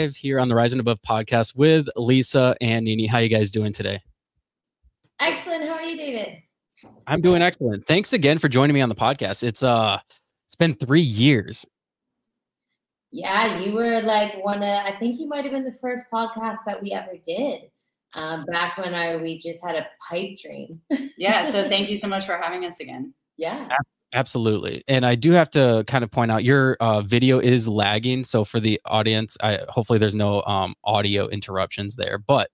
live here on the Rising Above podcast with Lisa and Nini. How you guys doing today? Excellent. How are you, David? I'm doing excellent. Thanks again for joining me on the podcast. It's uh, it's been three years. Yeah, you were like one of, I think you might have been the first podcast that we ever did. Um, back when I we just had a pipe dream. Yeah. So thank you so much for having us again. yeah. Absolutely, and I do have to kind of point out your uh, video is lagging. So for the audience, I hopefully there's no um, audio interruptions there. But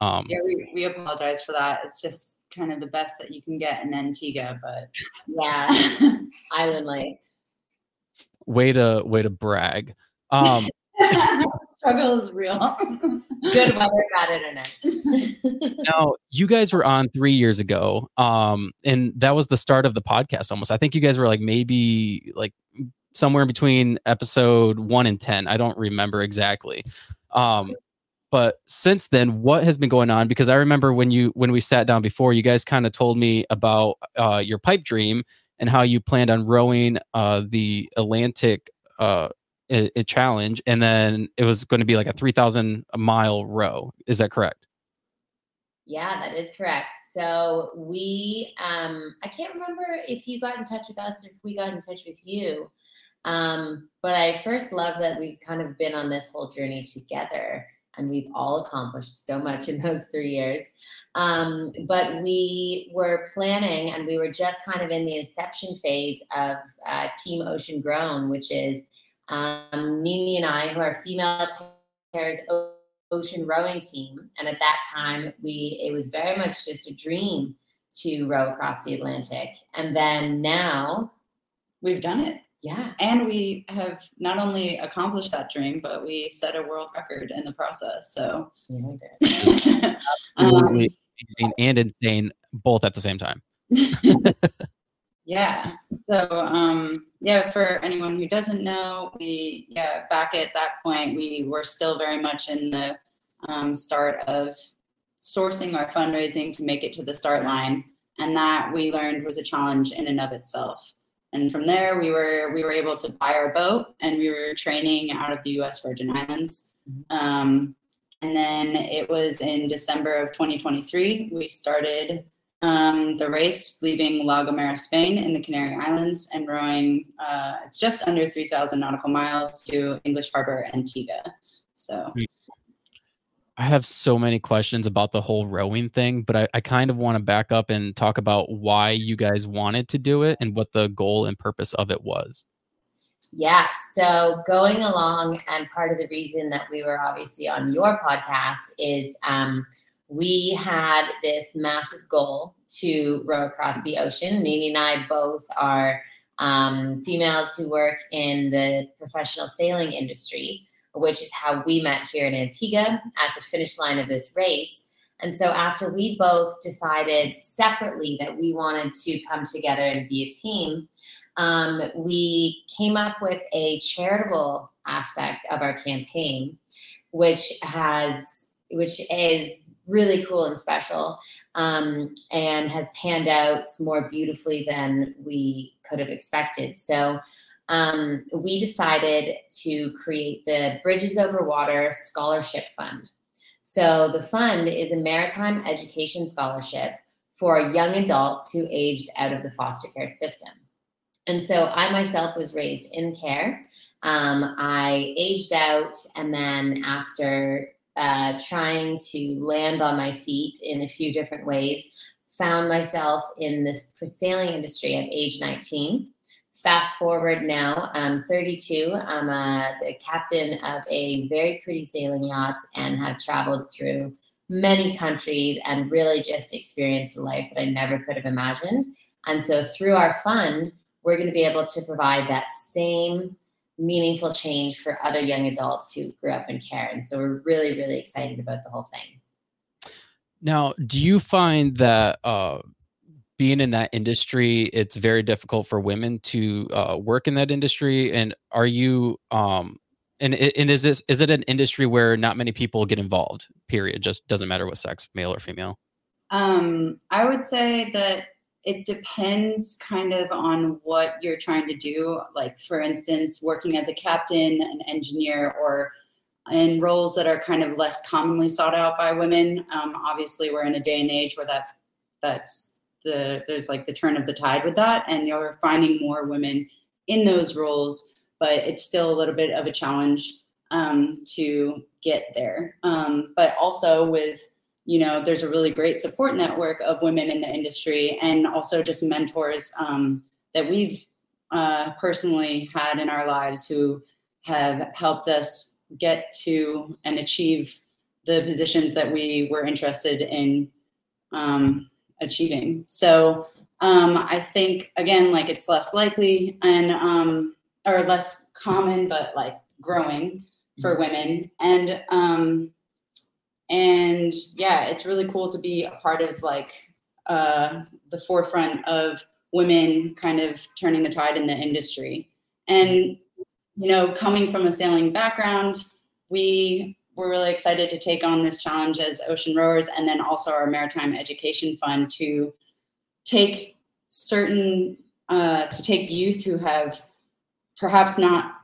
um, Yeah, we, we apologize for that. It's just kind of the best that you can get in Antigua, but Yeah. Island life. way to way to brag. Um, struggle is real. Good weather, bad internet. now you guys were on three years ago um and that was the start of the podcast almost i think you guys were like maybe like somewhere in between episode one and 10 i don't remember exactly um but since then what has been going on because i remember when you when we sat down before you guys kind of told me about uh your pipe dream and how you planned on rowing uh the atlantic uh a, a challenge and then it was going to be like a 3000 mile row is that correct Yeah, that is correct. So we, um, I can't remember if you got in touch with us or if we got in touch with you. Um, but I first love that we've kind of been on this whole journey together and we've all accomplished so much in those three years. Um, but we were planning and we were just kind of in the inception phase of uh, Team Ocean Grown, which is um, Nini and I, who are female pairs ocean rowing team and at that time we it was very much just a dream to row across the atlantic and then now We've done it. yeah And we have not only accomplished that dream, but we set a world record in the process. So, um, absolutely amazing and insane both at the same time. Yeah. So, um, yeah, for anyone who doesn't know, we, yeah, back at that point, we were still very much in the um, start of sourcing our fundraising to make it to the start line. And that we learned was a challenge in and of itself. And from there, we were we were able to buy our boat, and we were training out of the U.S. Virgin Islands. Um, and then it was in December of 2023 we started um, the race, leaving La Gomera, Spain, in the Canary Islands, and rowing. Uh, it's just under 3,000 nautical miles to English Harbor, Antigua. So I have so many questions about the whole rowing thing, but I, I kind of want to back up and talk about why you guys wanted to do it and what the goal and purpose of it was. yeah so going along and part of the reason that we were obviously on your podcast is um, we had this massive goal to row across the ocean nini and i both are um, females who work in the professional sailing industry which is how we met here in Antigua at the finish line of this race. And so, after we both decided separately that we wanted to come together and be a team, um, we came up with a charitable aspect of our campaign, which has, which is really cool and special, um, and has panned out more beautifully than we could have expected. So, um, we decided to create the Bridges Over Water Scholarship Fund. So the fund is a maritime education scholarship for young adults who aged out of the foster care system. And so I myself was raised in care. Um, I aged out, and then after uh, trying to land on my feet in a few different ways, found myself in this sailing industry at age 19 fast forward now, I'm 32. I'm uh, the captain of a very pretty sailing yacht and have traveled through many countries and really just experienced a life that I never could have imagined. And so through our fund, we're going to be able to provide that same meaningful change for other young adults who grew up in care. And so we're really, really excited about the whole thing. Now, do you find that uh, being in that industry, it's very difficult for women to uh, work in that industry? And are you, um, and and is this is it an industry where not many people get involved? Period. Just doesn't matter what sex, male or female. Um, I would say that it depends kind of on what you're trying to do. Like, for instance, working as a captain, an engineer, or in roles that are kind of less commonly sought out by women. Um, obviously, we're in a day and age where that's that's the there's like the turn of the tide with that, and you're finding more women in those roles, but it's still a little bit of a challenge um, to get there. Um, but also with you know, there's a really great support network of women in the industry and also just mentors um, that we've uh, personally had in our lives who have helped us get to and achieve the positions that we were interested in um, achieving. So um, I think again, like it's less likely and um, or less common, but like growing for mm-hmm. women. And um, and yeah it's really cool to be a part of like uh, the forefront of women kind of turning the tide in the industry. And you know coming from a sailing background we were really excited to take on this challenge as ocean rowers and then also our maritime education fund to take certain uh, to take youth who have perhaps not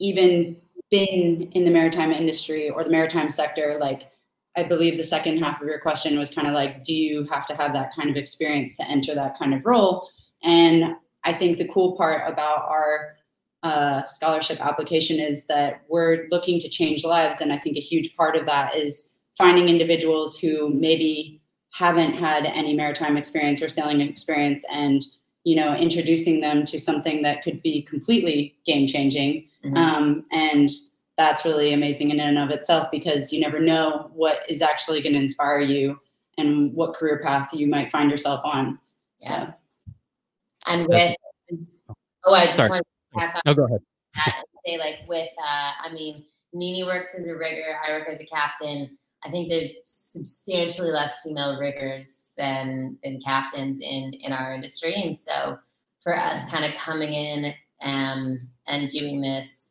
even been in the maritime industry or the maritime sector like I believe the second half of your question was kind of like, do you have to have that kind of experience to enter that kind of role? And I think the cool part about our uh, scholarship application is that we're looking to change lives. And I think a huge part of that is finding individuals who maybe haven't had any maritime experience or sailing experience and you know introducing them to something that could be completely game changing mm-hmm. um, and that's really amazing in and of itself because you never know what is actually going to inspire you and what career path you might find yourself on. Yeah. So. And with, oh, I just Sorry. want to back on no, go ahead. that say, like, with, uh, I mean, Nini works as a rigger, I work as a captain. I think there's substantially less female riggers than than captains in in our industry, and so for us, kind of coming in um, and doing this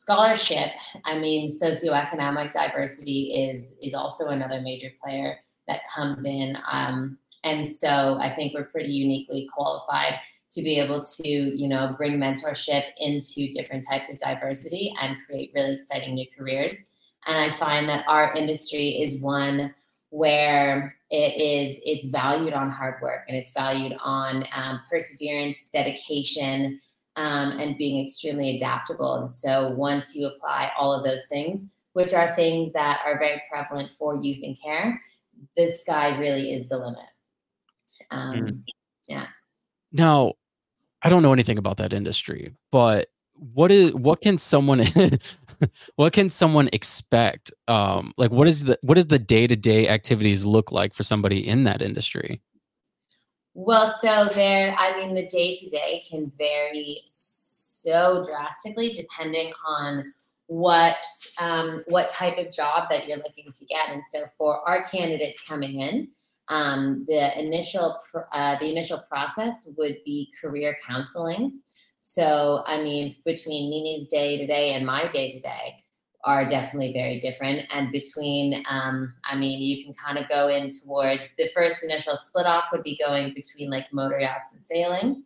scholarship, I mean, socioeconomic diversity is is also another major player that comes in. Um, and so I think we're pretty uniquely qualified to be able to, you know, bring mentorship into different types of diversity and create really exciting new careers. And I find that our industry is one where it is it's valued on hard work and it's valued on um, perseverance, dedication, um, and being extremely adaptable. And so once you apply all of those things, which are things that are very prevalent for youth in care, the sky really is the limit. Um, mm. Yeah. Now, I don't know anything about that industry, but what is what can someone what can someone expect? Um, like what is the what does the day to day activities look like for somebody in that industry? Well, so there, I mean, the day to day can vary so drastically depending on what um, what type of job that you're looking to get. And so, for our candidates coming in, um, the initial pr- uh, the initial process would be career counseling. So, I mean, between Nini's day to day and my day to day, are definitely very different. And between, um, I mean, you can kind of go in towards the first initial split off would be going between like motor yachts and sailing.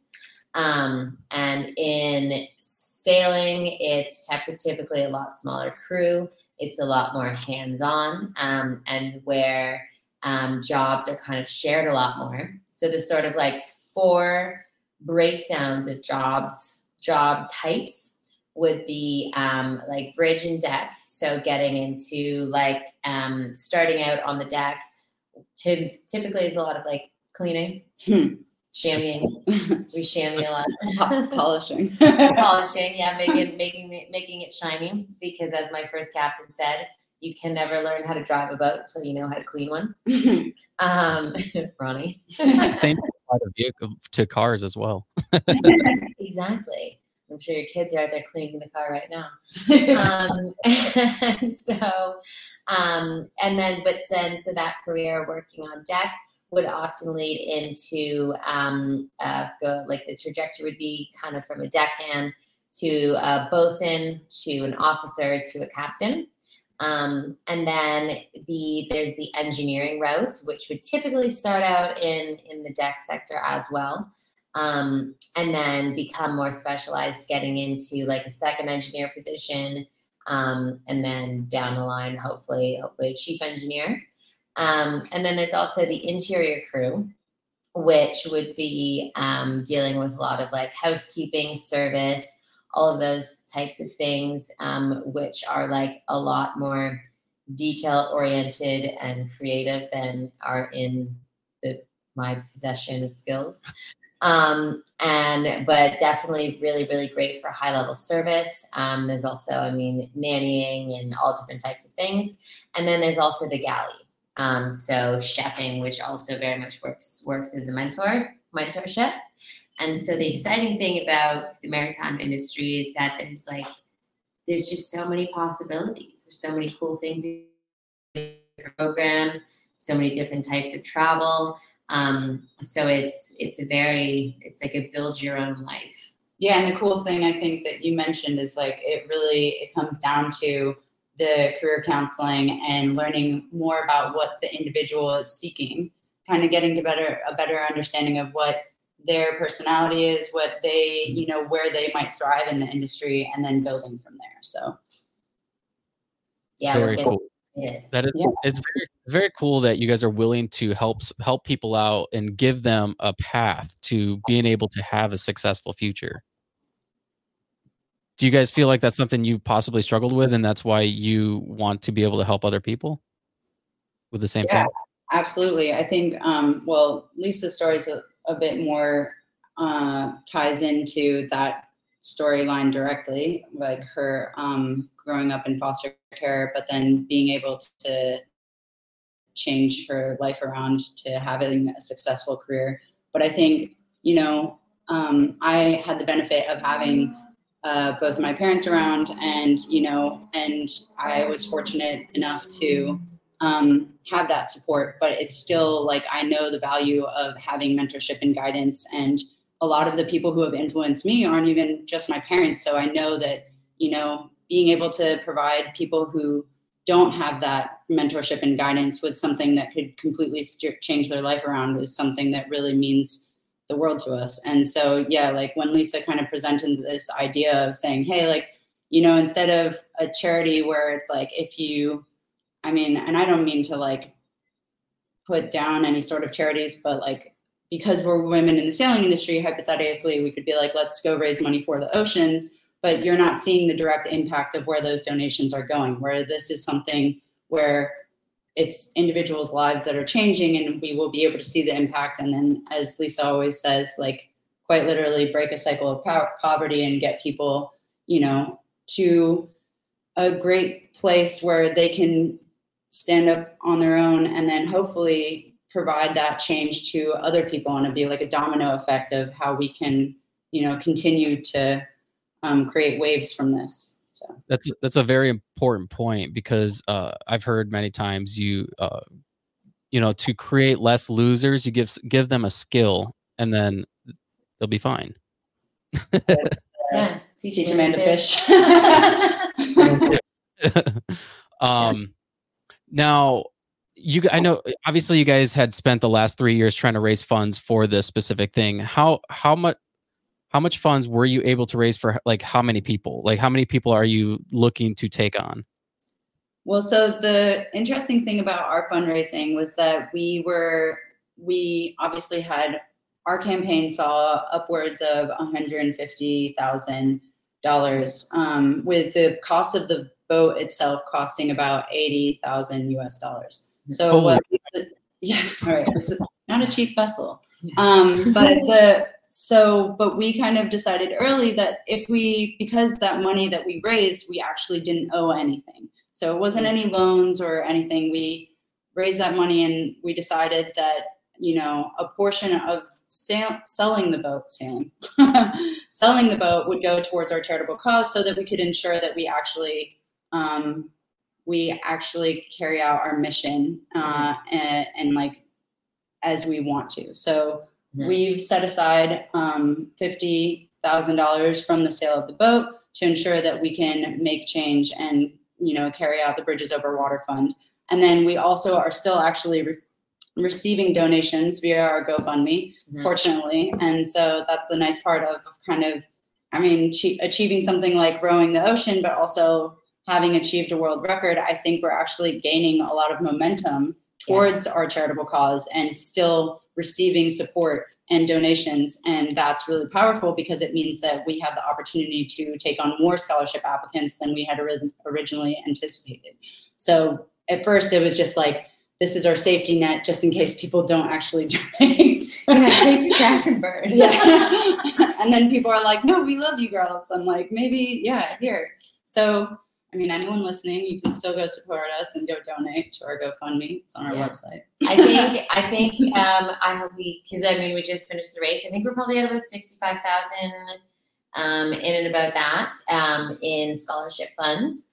Um, and in sailing, it's typically a lot smaller crew. It's a lot more hands on, um, and where um, jobs are kind of shared a lot more. So the sort of like four breakdowns of jobs, job types would be um, like bridge and deck. So getting into like um, starting out on the deck. T- typically, is a lot of like cleaning, hmm. chamoising. we chamois a lot. polishing. polishing, yeah, making making it making it shiny. Because as my first captain said, you can never learn how to drive a boat until you know how to clean one. um, Ronnie. Same vehicle to cars as well. exactly. I'm sure your kids are out there cleaning the car right now. um, and so, um, and then, but then, so that career working on deck would often lead into um, uh, go like the trajectory would be kind of from a deckhand to a bosun to an officer to a captain. Um, and then the there's the engineering route, which would typically start out in in the deck sector as well, um, and then become more specialized, getting into like a second engineer position, um, and then down the line, hopefully, hopefully a chief engineer. Um, and then there's also the interior crew, which would be um, dealing with a lot of like housekeeping, service, all of those types of things, um, which are like a lot more detail oriented and creative than are in the, my possession of skills. Um, and but definitely really really great for high level service. Um, there's also I mean nannying and all different types of things, and then there's also the galley. Um, so chefing, which also very much works works as a mentor mentorship. And so the exciting thing about the maritime industry is that there's like there's just so many possibilities. There's so many cool things, programs, so many different types of travel. Um, so it's it's a very it's like a build your own life. Yeah, and the cool thing I think that you mentioned is like it really it comes down to the career counseling and learning more about what the individual is seeking, kind of getting to better a better understanding of what their personality is, what they, you know, where they might thrive in the industry, and then building from there. So, yeah, Very cool. That is, Yeah. it's very, it's very cool that you guys are willing to help help people out and give them a path to being able to have a successful future. Do you guys feel like that's something you possibly struggled with, and that's why you want to be able to help other people with the same Yeah. thing? absolutely. I think, um, well, Lisa's story is a, a bit more uh, ties into that storyline directly, like her um, growing up in foster care, but then being able to change her life around to having a successful career. But I think, you know, um, I had the benefit of having uh, both my parents around, and you know, and I was fortunate enough to um, have that support. But it's still like I know the value of having mentorship and guidance, and a lot of the people who have influenced me aren't even just my parents. So I know that you know, being able to provide people who don't have that mentorship and guidance with something that could completely steer, change their life around is something that really means the world to us. And so, yeah, like when Lisa kind of presented this idea of saying, hey, like, you know, instead of a charity where it's like, if you, I mean, and I don't mean to like put down any sort of charities, but like, because we're women in the sailing industry, hypothetically, we could be like, let's go raise money for the oceans, but you're not seeing the direct impact of where those donations are going, where this is something where it's individuals' lives that are changing and we will be able to see the impact. And then, as Lisa always says, like quite literally break a cycle of po- poverty and get people, you know, to a great place where they can stand up on their own and then hopefully provide that change to other people and it'd be like a domino effect of how we can, you know, continue to um, create waves from this. So. That's that's a very important point because uh, I've heard many times you uh, you know to create less losers, you give give them a skill and then they'll be fine. Yeah, Teach a man to fish. um now you i know obviously you guys had spent the last three years trying to raise funds for this specific thing how how much how much funds were you able to raise for like how many people like how many people are you looking to take on Well, so the interesting thing about our fundraising was that we were, we obviously had, our campaign saw upwards of $150,000 um, with the cost of the boat itself costing about 80,000 US dollars. So, Holy what, yeah, all right. It's not a cheap vessel. Um, but the, so, but we kind of decided early that if we, because that money that we raised, we actually didn't owe anything. So it wasn't any loans or anything. We raised that money and we decided that you know, a portion of selling the boat, sailing, selling the boat would go towards our charitable cause, so that we could ensure that we actually um, we actually carry out our mission uh, and, and like as we want to. So Mhm. we've set aside um, fifty thousand dollars from the sale of the boat to ensure that we can make change and you know carry out the Bridges Over Water Fund. And then we also are still actually re- receiving donations via our GoFundMe, Mhm. fortunately. And so that's the nice part of kind of, I mean, che- achieving something like rowing the ocean, but also having achieved a world record. I think we're actually gaining a lot of momentum Yeah. towards our charitable cause and still receiving support and donations. And that's really powerful because it means that we have the opportunity to take on more scholarship applicants than we had originally anticipated. So at first, it was just like, this is our safety net just in case people don't actually donate. Yeah, in case we crash and burn. Yeah. and then people are like, no, we love you girls. I'm like, maybe, yeah, here. So, I mean, anyone listening, you can still go support us and go donate to our GoFundMe. It's on our Yeah. website. I think I think um, I have we because I mean we just finished the race. I think we're probably at about sixty five thousand um, in and about that um, in scholarship funds,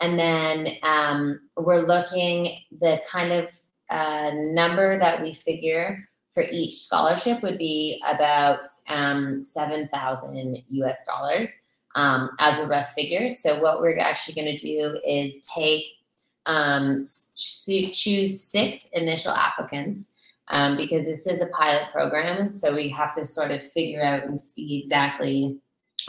and then um, we're looking the kind of uh, number that we figure for each scholarship would be about um, seven thousand US dollars um, as a rough figure. So what we're actually going to do is take um, choose six initial applicants um, because this is a pilot program. So we have to sort of figure out and see exactly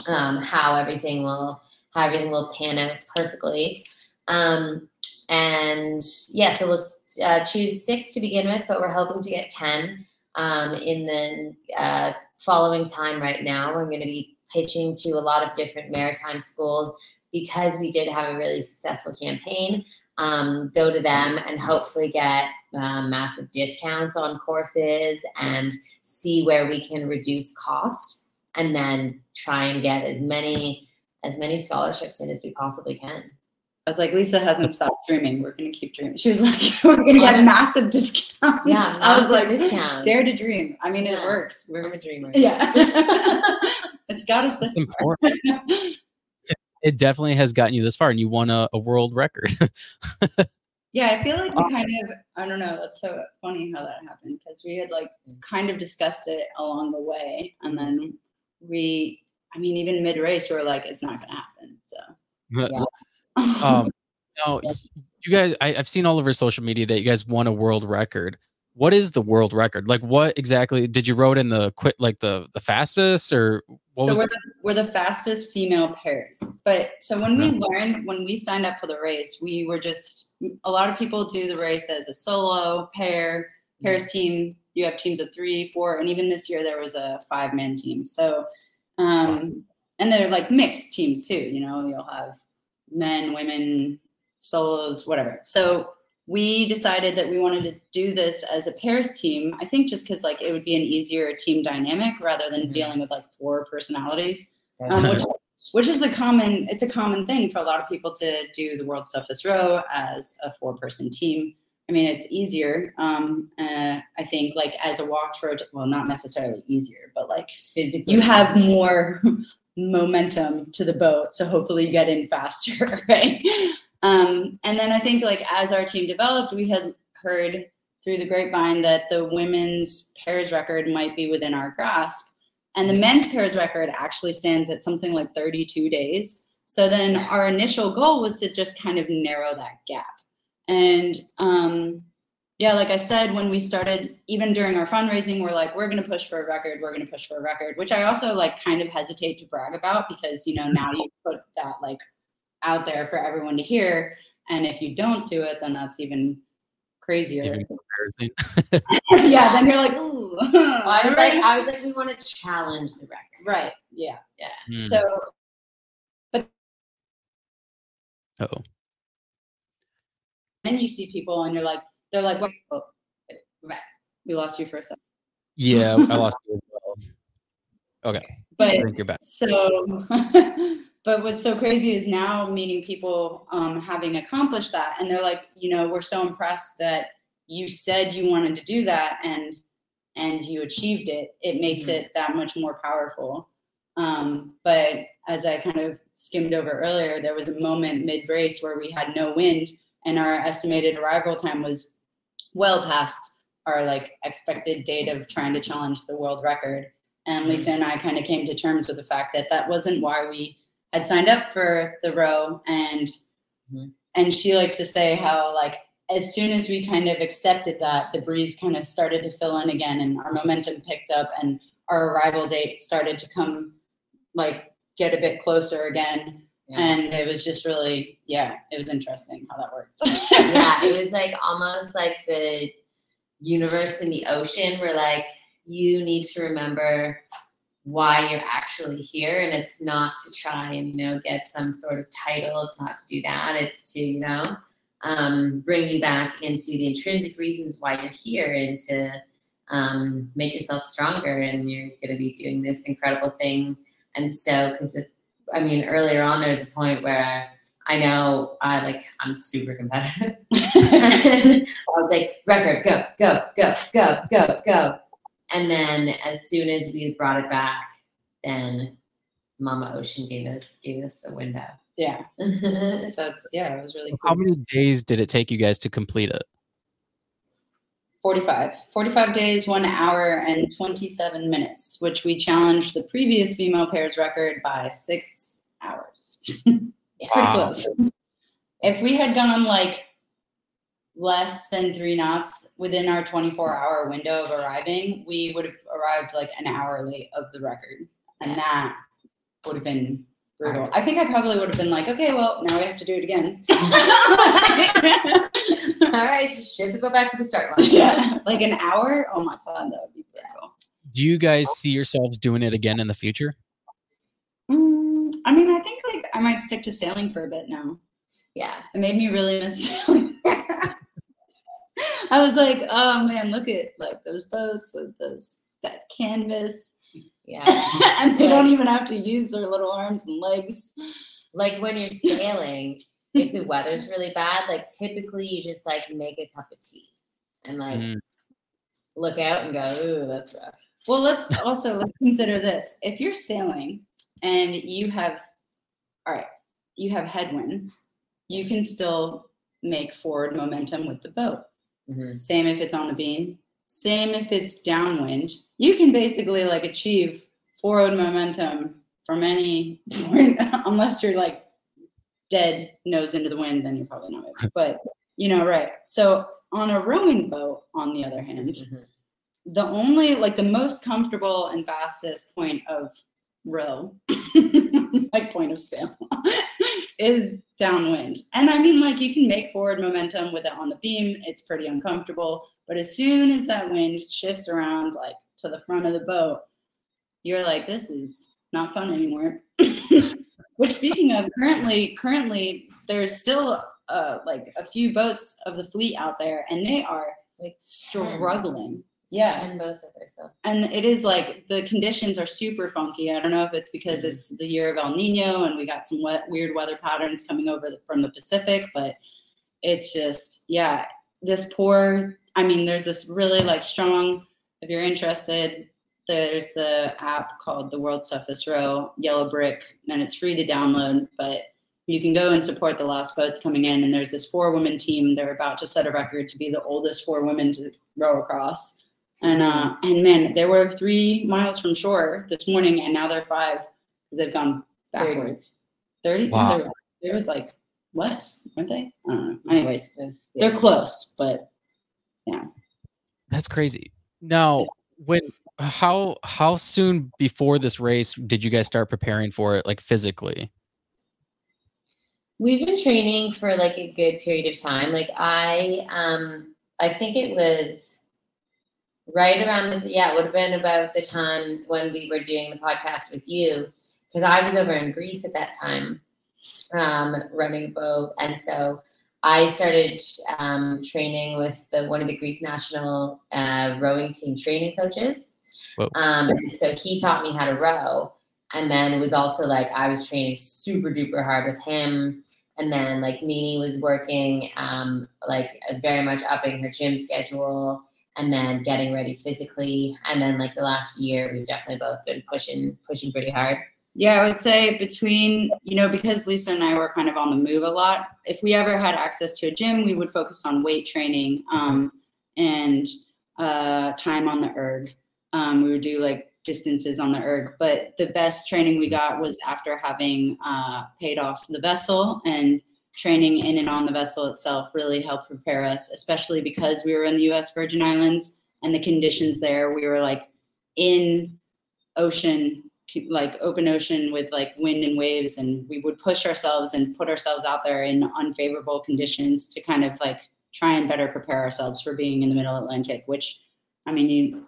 um, how everything will how everything will pan out perfectly. Um, and yeah, so we'll uh, choose six to begin with, but we're hoping to get ten um, in the uh, following time. Right now, we're going to be pitching to a lot of different maritime schools because we did have a really successful campaign um, go to them and hopefully get um, massive discounts on courses and see where we can reduce cost and then try and get as many as many scholarships in as we possibly can I was like, Lisa hasn't stopped dreaming. We're going to keep dreaming. She was like, we're going to get massive discounts. yeah I was massive like, discounts. dare to dream. I mean, it works. We're I'm a dreamer. Yeah. it's got us this It's important. It definitely has gotten you this far, and you won a, a world record. Yeah, I feel like we kind of, I don't know, that's so funny how that happened because we had like mm. kind of discussed it along the way. And then mm-hmm. we, I mean, even mid race, we were like, it's not going to happen. So, Yeah. Um, now, you guys, I, I've seen all over social media that you guys won a world record. What is the world record? Like, what exactly did you wrote in the quit, like the the fastest, or what so was? we're the, we're the fastest female pairs. But so when we learned, when we signed up for the race, we were just, a lot of people do the race as a solo, pair, pairs team. You have teams of three, four, and even this year there was a five man team. So, um, and they're like mixed teams too, you know, you'll have men, women, solos, whatever. So we decided that we wanted to do this as a pairs team. I think just because like it would be an easier team dynamic rather than Mhm. dealing with like four personalities, um, which which is the common. It's a common thing for a lot of people to do the World's Toughest Row as a four person team. I mean, it's easier. Um, uh, I think like as a walk row, well, not necessarily easier, but like physically you have more momentum to the boat. So hopefully you get in faster right? Um, and then i think like as our team developed we had heard through the grapevine that the women's pairs record might be within our grasp. And the men's pairs record actually stands at something like 32 days. So then our initial goal was to just kind of narrow that gap. And um, yeah, like I said, when we started, even during our fundraising, we're like, we're going to push for a record. We're going to push for a record, which I also like kind of hesitate to brag about because, you know, now you put that like out there for everyone to hear. And if you don't do it, then that's even crazier. Even embarrassing. yeah, then you're like, ooh. Well, I was like, I was like, we want to challenge the record. right. Yeah. Hmm. So but. Oh. then you see people and you're like, they're like, wait, oh, we lost you for a second. Yeah, I lost you as well. Okay, But I think you're back. So, but what's so crazy is now meeting people um, having accomplished that, and they're like, you know, we're so impressed that you said you wanted to do that, and and you achieved it, it makes Mhm. it that much more powerful. Um, but as I kind of skimmed over earlier, there was a moment mid race where we had no wind and our estimated arrival time was well past our like expected date of trying to challenge the world record. And Lisa and I kind of came to terms with the fact that that wasn't why we had signed up for the row. And Mhm. and she likes to say how like as soon as we kind of accepted that, the breeze kind of started to fill in again, and our momentum picked up, and our arrival date started to come like get a bit closer again. Yeah. And it was just really, yeah, it was interesting how that worked. yeah, it was like almost like the universe and the ocean were like, you need to remember why you're actually here. And it's not to try and, you know, get some sort of title. It's not to do that. It's to, you know, um, bring you back into the intrinsic reasons why you're here and to um, make yourself stronger. And you're going to be doing this incredible thing. And so, because the, I mean, earlier on, there's a point where I know I like I'm super competitive. I was like, record, go, go, go, go, go, go. And then as soon as we brought it back, then Mama Ocean gave us gave us a window. yeah. yeah, So it's yeah, it was really How many days did it take you guys to complete it? 45. 45 days, one hour, and 27 minutes, which we challenged the previous female pairs record by six hours. it's pretty Wow. close. If we had gone like less than three knots within our 24 hour window of arriving, we would have arrived like an hour late of the record. And that would have been brutal. I think I probably would have been like, okay, well, now we have to do it again. All right, just shift to go back to the start line. yeah, like an hour. Oh my god, that would be brutal. Do you guys see yourselves doing it again in the future? Mm, I mean, I think like I might stick to sailing for a bit now. Yeah. It made me really miss sailing. I was like, oh man, look at like those boats with those that canvas, Yeah. and they don't even have to use their little arms and legs. Like when you're sailing, if the weather's really bad, like typically you just like make a cup of tea and like Mm. look out and go, ooh, that's rough. Well, let's also let's consider this. If you're sailing and you have, all right, you have headwinds, you can still make forward momentum with the boat. Mhm. Same if it's on the beam. Same if it's downwind. You can basically like achieve forward momentum from any point, unless you're like dead nose into the wind, then you're probably not. But you know, right. So on a rowing boat, on the other hand, Mhm. the only like the most comfortable and fastest point of row like point of sail is downwind and i mean like you can make forward momentum with it on the beam it's pretty uncomfortable but as soon as that wind shifts around like to the front of the boat you're like this is not fun anymore which speaking of currently currently there's still uh, like a few boats of the fleet out there and they are Like struggling yeah And both of their stuff. and it is like the conditions are super funky. I don't know if it's because Mhm. it's the year of El Nino and we got some wet, weird weather patterns coming over the, from the Pacific, but it's just yeah. This poor. I mean, there's this really like strong. If you're interested, there's the app called the World's Toughest Row, Yellow Brick, and it's free to download. But you can go and support the last boats coming in. And there's this four woman team. They're about to set a record to be the oldest four women to row across. And uh, and man, they were three miles from shore this morning, and now they're five because they've gone Thirty. backwards. Thirty. Wow. They were, they were like less, weren't they? I don't know. Anyways, Yeah. they're close, but That's crazy. Now, when how how soon before this race did you guys start preparing for it, like physically? We've been training for like a good period of time. Like I um I think it was right around the yeah, it would have been about the time when we were doing the podcast with you. Because I was over in Greece at that time, um, running a boat. And so I started um, training with the one of the Greek national uh, rowing team training coaches. Um, so he taught me how to row. And then it was also like I was training super duper hard with him. And then like Nini was working um, like very much upping her gym schedule. and then getting ready physically. And then like the last year, we've definitely both been pushing pushing pretty hard. Yeah, I would say between, you know, because Lisa and I were kind of on the move a lot, if we ever had access to a gym, we would focus on weight training um, and uh, time on the erg. Um, we would do like distances on the erg, but the best training we got was after having uh, paid off the vessel and training in and on the vessel itself really helped prepare us, especially because we were in the US Virgin Islands and the conditions there, we were like in ocean like open ocean with like wind and waves and we would push ourselves and put ourselves out there in unfavorable conditions to kind of like try and better prepare ourselves for being in the middle atlantic which i mean you,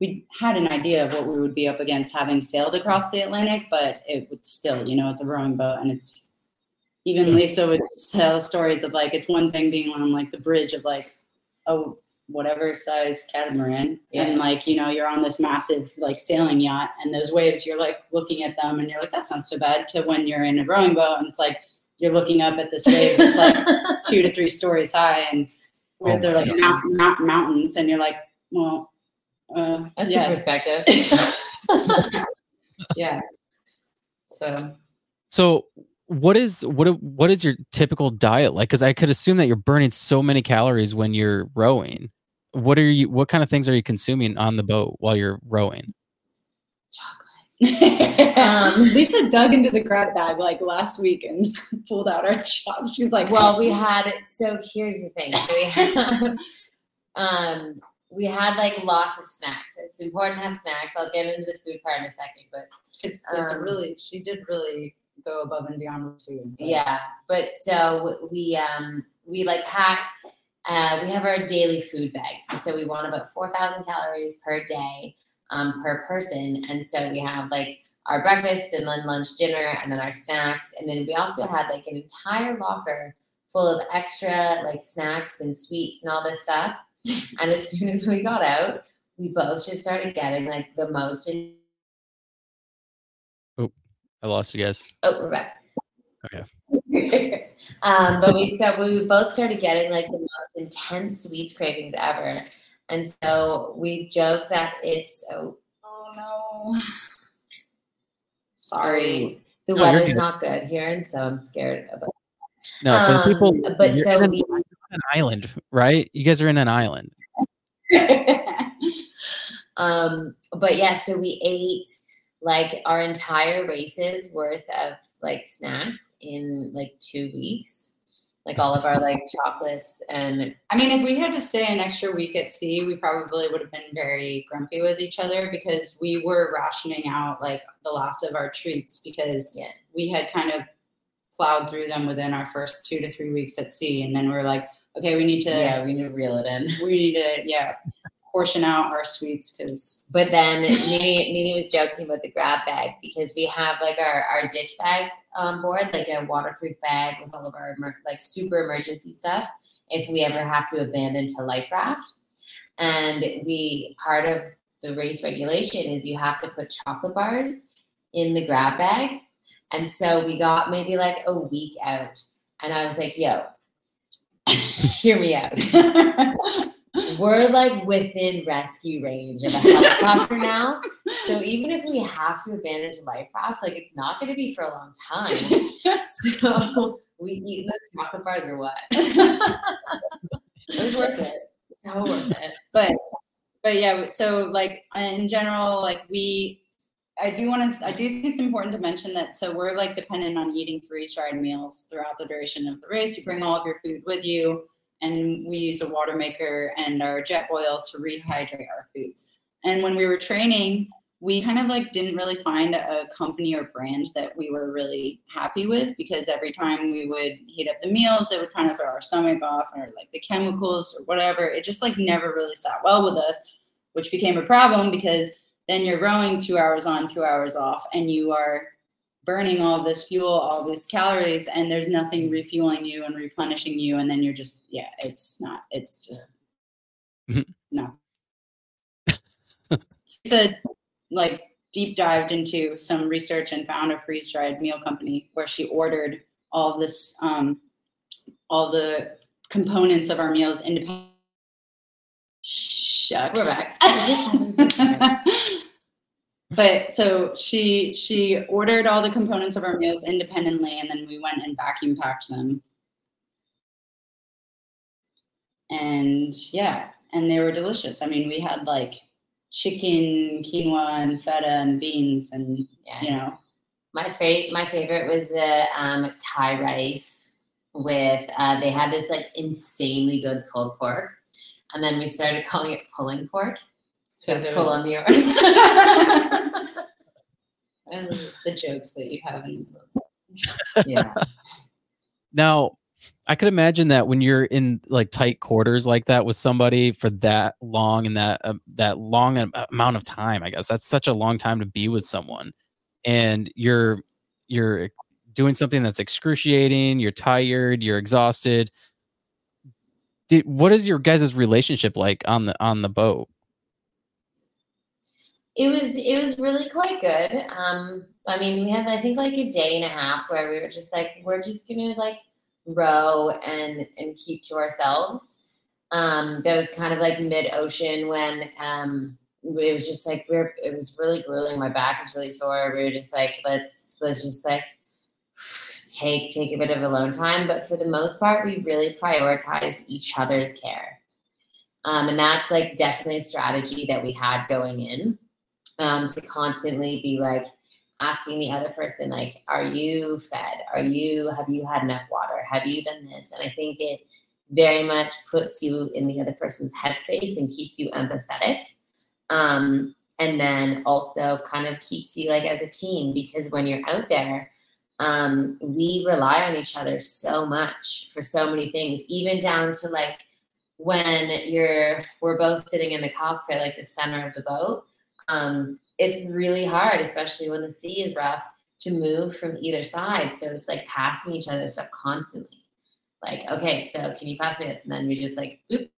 we had an idea of what we would be up against having sailed across the atlantic but it would still you know it's a rowing boat and it's even lisa would tell stories of like it's one thing being on like the bridge of like a whatever size catamaran Yeah. and like you know you're on this massive like sailing yacht and those waves you're like looking at them and you're like that's not so bad to when you're in a rowing boat and it's like you're looking up at this wave that's like two to three stories high and where Oh they're like God. mount, mount, mountains and you're like well uh That's yeah a perspective. yeah so So what is what what is your typical diet like? Because I could assume that you're burning so many calories when you're rowing. What are you? What kind of things are you consuming on the boat while you're rowing? Um, Lisa dug into the grab bag like last week and pulled out our chop. She's like, well, we had so here's the thing. So we had um we had like lots of snacks. It's important to have snacks. I'll get into the food part in a second, but It's, it's Um, really, she did really go above and beyond with food. but- yeah. But so we um we like pack uh we have our daily food bags. So we want about four thousand calories per day um per person. And so we have like our breakfast and then lunch, dinner, and then our snacks. And then we also had like an entire locker full of extra like snacks and sweets and all this stuff. And as soon as we got out, we both just started getting like the most. In- I lost you guys. oh, we're back. Okay. um, but we so we both started getting like the most intense sweets cravings ever, and so we joke that it's oh, Oh no. Sorry. the No, weather's good. not good here, and so I'm scared about. No, for the Um, people. but so in an, we an island, right? You guys are in an island. Um, but yeah, so we ate like our entire races worth of like snacks in like two weeks. Like all of our like chocolates and I mean, if we had to stay an extra week at sea, we probably would have been very grumpy with each other because we were rationing out like the last of our treats because Yeah. we had kind of plowed through them within our first two to three weeks at sea. And then we're like, okay, we need to, yeah, we need to reel it in. we need to, yeah, portion out our sweets because But then Nini, Nini was joking about the grab bag because we have like our, our ditch bag on board, like a waterproof bag with all of our emer- like super emergency stuff if we ever have to abandon to life raft. And we part of the race regulation is you have to put chocolate bars in the grab bag. And so we got maybe like a week out. And I was like, yo, hear me out. We're like within rescue range of a helicopter now. So even if we have to abandon life rafts, like it's not going to be for a long time. So we eat those chocolate bars or what? it was worth it. So worth it. but but yeah so like in general like we i do want to i do think it's important to mention that so we're like dependent on eating freeze dried meals throughout the duration of the race you bring all of your food with you and we use a water maker and our Jetboil to rehydrate our foods. And when we were training we kind of like didn't really find a company or brand that we were really happy with because every time we would heat up the meals it would kind of throw our stomach off or like the chemicals or whatever. It just like never really sat well with us which became a problem because then you're rowing two hours on two hours off and you are burning all this fuel all these calories and there's nothing refueling you and replenishing you and then you're just yeah it's not it's just no Lisa like deep dived into some research and found a freeze dried meal company where she ordered all this um, all the components of our meals independently Shucks. We're back. It happens when we're back. But so she she ordered all the components of our meals independently and then we went and vacuum packed them and yeah and they were delicious i mean we had like chicken quinoa and feta and beans and Yeah. you know My favorite, my favorite was the um, Thai rice with. Uh, they had this like insanely good pulled pork, and then we started calling it pulling pork. It's Because because it pull was- on the oars. And the jokes that you have in yeah, Now, I could imagine that when you're in like tight quarters like that with somebody for that long and that uh, that long amount of time, I guess that's such a long time to be with someone, and you're you're doing something that's excruciating. You're tired. You're exhausted. Did, what is your guys' relationship like on the on the boat? It was it was really quite good. Um, I mean, we had I think like a day and a half where we were just like we're just gonna like row and and keep to ourselves. Um, that was kind of like mid ocean when um it was just like we're it was really grueling. My back was really sore. We were just like let's let's just like take take a bit of alone time. But for the most part, we really prioritized each other's care. Um, and that's like definitely a strategy that we had going in um, to constantly be like asking the other person like are you fed? Are you have you had enough water? Have you done this? And i think it very much puts you in the other person's headspace and keeps you empathetic um, and then also kind of keeps you like as a team because when you're out there um, we rely on each other so much for so many things even down to like when you're we're both sitting in the cockpit like the center of the boat um, it's really hard, especially when the sea is rough, to move from either side. So it's like passing each other stuff constantly. Like, okay, so can you pass me this? And then we just like, oop.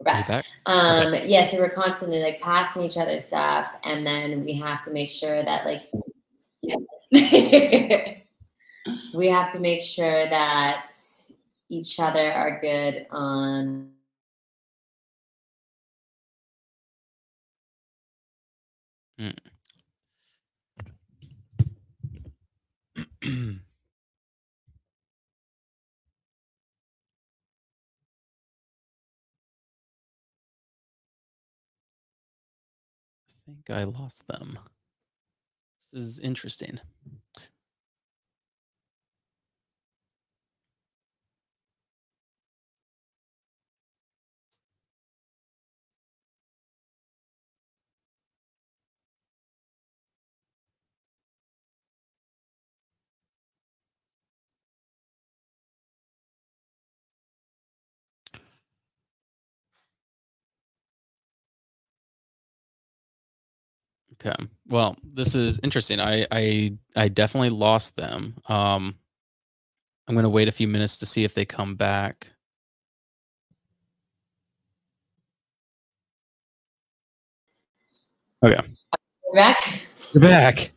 We're back. back? Um, yeah, so we're constantly like passing each other stuff, and then we have to make sure that like we have to make sure that each other are good um, hmm. on I think I lost them. This is interesting. Okay. Well, this is interesting. I I I definitely lost them. Um I'm going to wait a few minutes to see if they come back. Okay. We're back. You're back.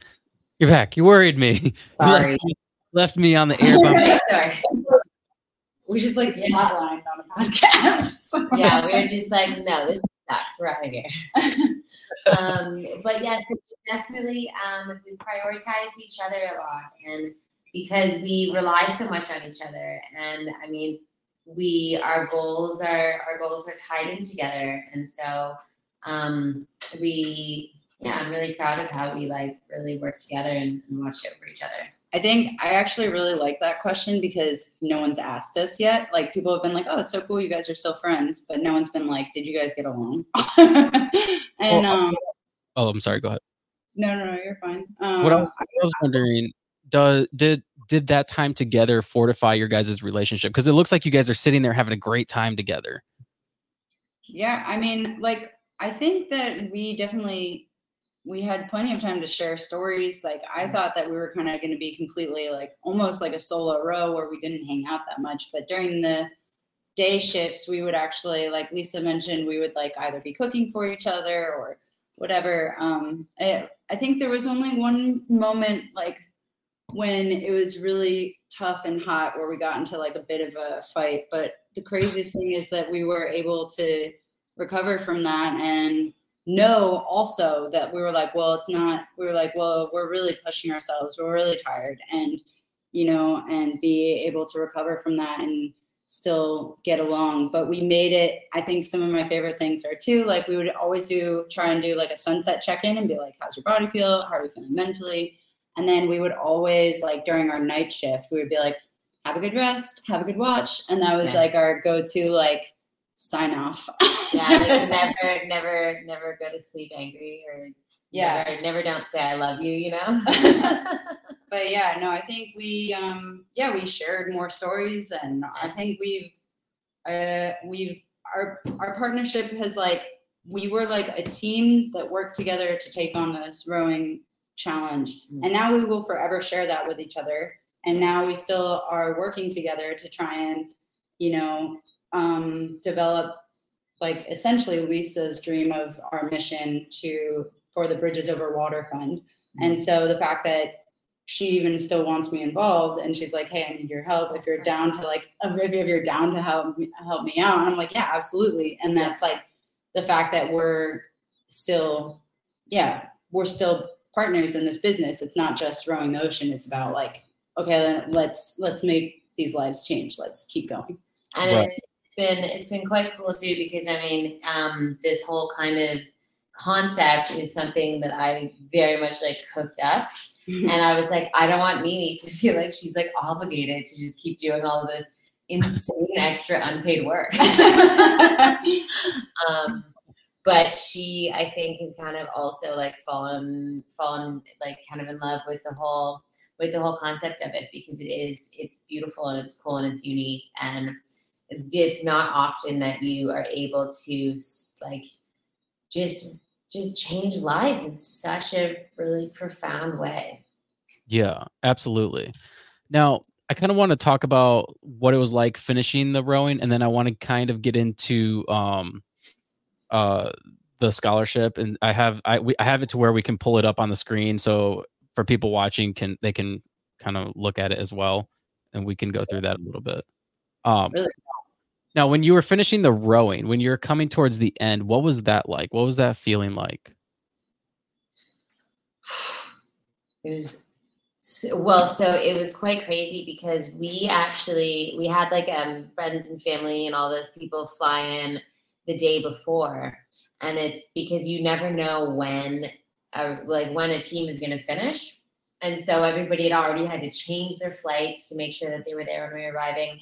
You're back. You worried me. You Sorry. Left, me- left me on the air. by Okay, sorry. we just like Yeah. flatlined on a podcast Yeah, we were just like, no, this of here. um, but yes, definitely um, we prioritized each other a lot, and because we rely so much on each other, and I mean, we our goals are our goals are tied in together, and so um, we yeah, I'm really proud of how we like really work together and, and watch out for each other. I think I actually really like that question because no one's asked us yet. Like people have been like, "Oh, it's so cool, you guys are still friends," but no one's been like, "Did you guys get along?" and Well, um, Oh, I'm sorry. Go ahead. no, no, no, you're fine. Um, What I was, I was wondering, does did did that time together fortify your guys' relationship? Because it looks like you guys are sitting there having a great time together. Yeah, I mean, like I think that we definitely we had plenty of time to share stories. Like I thought that we were kind of going to be completely like almost like a solo row where we didn't hang out that much, but during the day shifts we would actually like Lisa mentioned we would like either be cooking for each other or whatever. Um I, I think there was only one moment like when it was really tough and hot where we got into like a bit of a fight. But the craziest thing is that we were able to recover from that and know also that we were like, well, it's not, we were like, well, we're really pushing ourselves. We're really tired. And, you know, and be able to recover from that and still get along. But we made it, I think some of my favorite things are too, like we would always do, try and do like a sunset check in and be like, how's your body feel? How are you feeling mentally? And then we would always like during our night shift, we would be like, have a good rest, have a good watch. And that was Yeah. like our go to like sign off. Yeah, like never, never, never go to sleep angry or Yeah. never, never don't say I love you. You know. but yeah, no, I think we um yeah, we shared more stories and I think we've uh we've our our partnership has like we were like a team that worked together to take on this rowing challenge. And now we will forever share that with each other. And now we still are working together to try and, you know, um, develop like essentially Lisa's dream of our mission to for the Bridges Over Water Fund. And so the fact that she even still wants me involved and she's like, Hey, I need your help. If you're down to like, if if you're down to help me, help me out. I'm like, yeah, absolutely. And that's like the fact that we're still, yeah, we're still partners in this business. It's not just rowing the ocean. It's about like, okay, then let's, let's make these lives change. Let's keep going. and Right. it's, it's been it's been quite cool too because I mean um, this whole kind of concept is something that I very much like cooked up, and I was like, I don't want Nini to feel like she's like obligated to just keep doing all of this insane extra unpaid work. um, but she, I think, has kind of also like fallen fallen like kind of in love with the whole with the whole concept of it because it is it's beautiful and it's cool and it's unique and it's not often that you are able to like just just change lives in such a really profound way. Yeah, absolutely. Now, I kind of want to talk about what it was like finishing the rowing, and then I want to kind of get into um, uh, the scholarship. And I have I we, I have it to where we can pull it up on the screen, so for people watching can they can kind of look at it as well, and we can go through that a little bit. Um, Really? Now, when you were finishing the rowing, when you were coming towards the end, what was that like? What was that feeling like? It was well, so it was quite crazy because we actually we had like um friends and family and all those people fly in the day before, and it's because you never know when uh, like when a team is going to finish, and so everybody had already had to change their flights to make sure that they were there when we were arriving,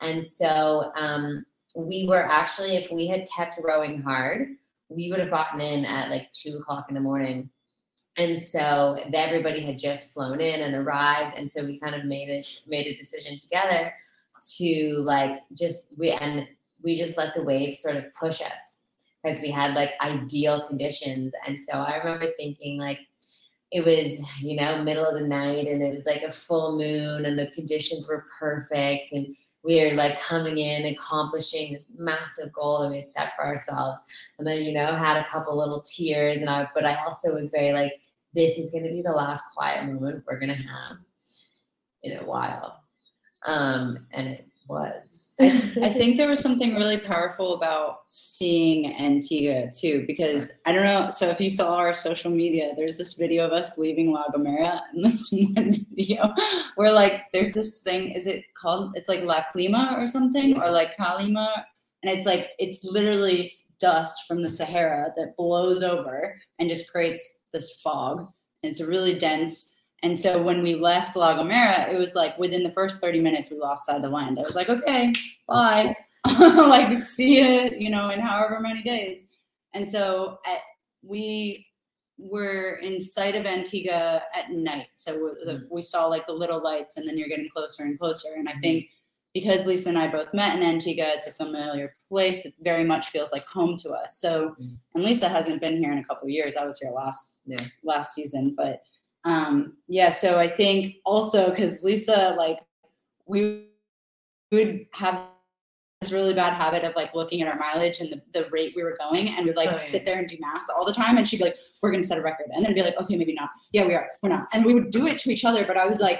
and so um, we were actually if we had kept rowing hard, we would have gotten in at like two o'clock in the morning. And so everybody had just flown in and arrived and so we kind of made it made a decision together to like just we and we just let the waves sort of push us because we had like ideal conditions. And so i remember thinking like it was you know middle of the night and it was like a full moon and the conditions were perfect and were like coming in accomplishing this massive goal that we had set for ourselves. And then you know had a couple little tears and i but i also was very like this is going to be the last quiet moment we're going to have in a while. Um and it was I think there was something really powerful about seeing Antigua too, because I don't know. So if you saw our social media, there's this video of us leaving La Gomera, and this one video where like there's this thing. Is it called? It's like La Clima or something, or like Kalima, and it's like it's literally dust from the Sahara that blows over and just creates this fog. And it's a really dense. And so when we left La Gomera, it was like within the first 30 minutes, we lost sight of the land. I was like, okay, bye. like, see you, you know, in however many days. And so at, we were in sight of Antigua at night. So we, the, mm. we saw like the little lights, and then you're getting closer and closer. And I mm. think because Lisa and I both met in Antigua, it's a familiar place. It very much feels like home to us. So, Mm. and Lisa hasn't been here in a couple of years. I was here last Yeah. last season, but um yeah so i think also because lisa like we would have this really bad habit of like looking at our mileage and the, the rate we were going and we'd like Oh, yeah. sit there and do math all the time. And she'd be like, we're going to set a record. And then be like, okay, maybe not. Yeah, we are. We're not. And we would do it to each other. But I was like,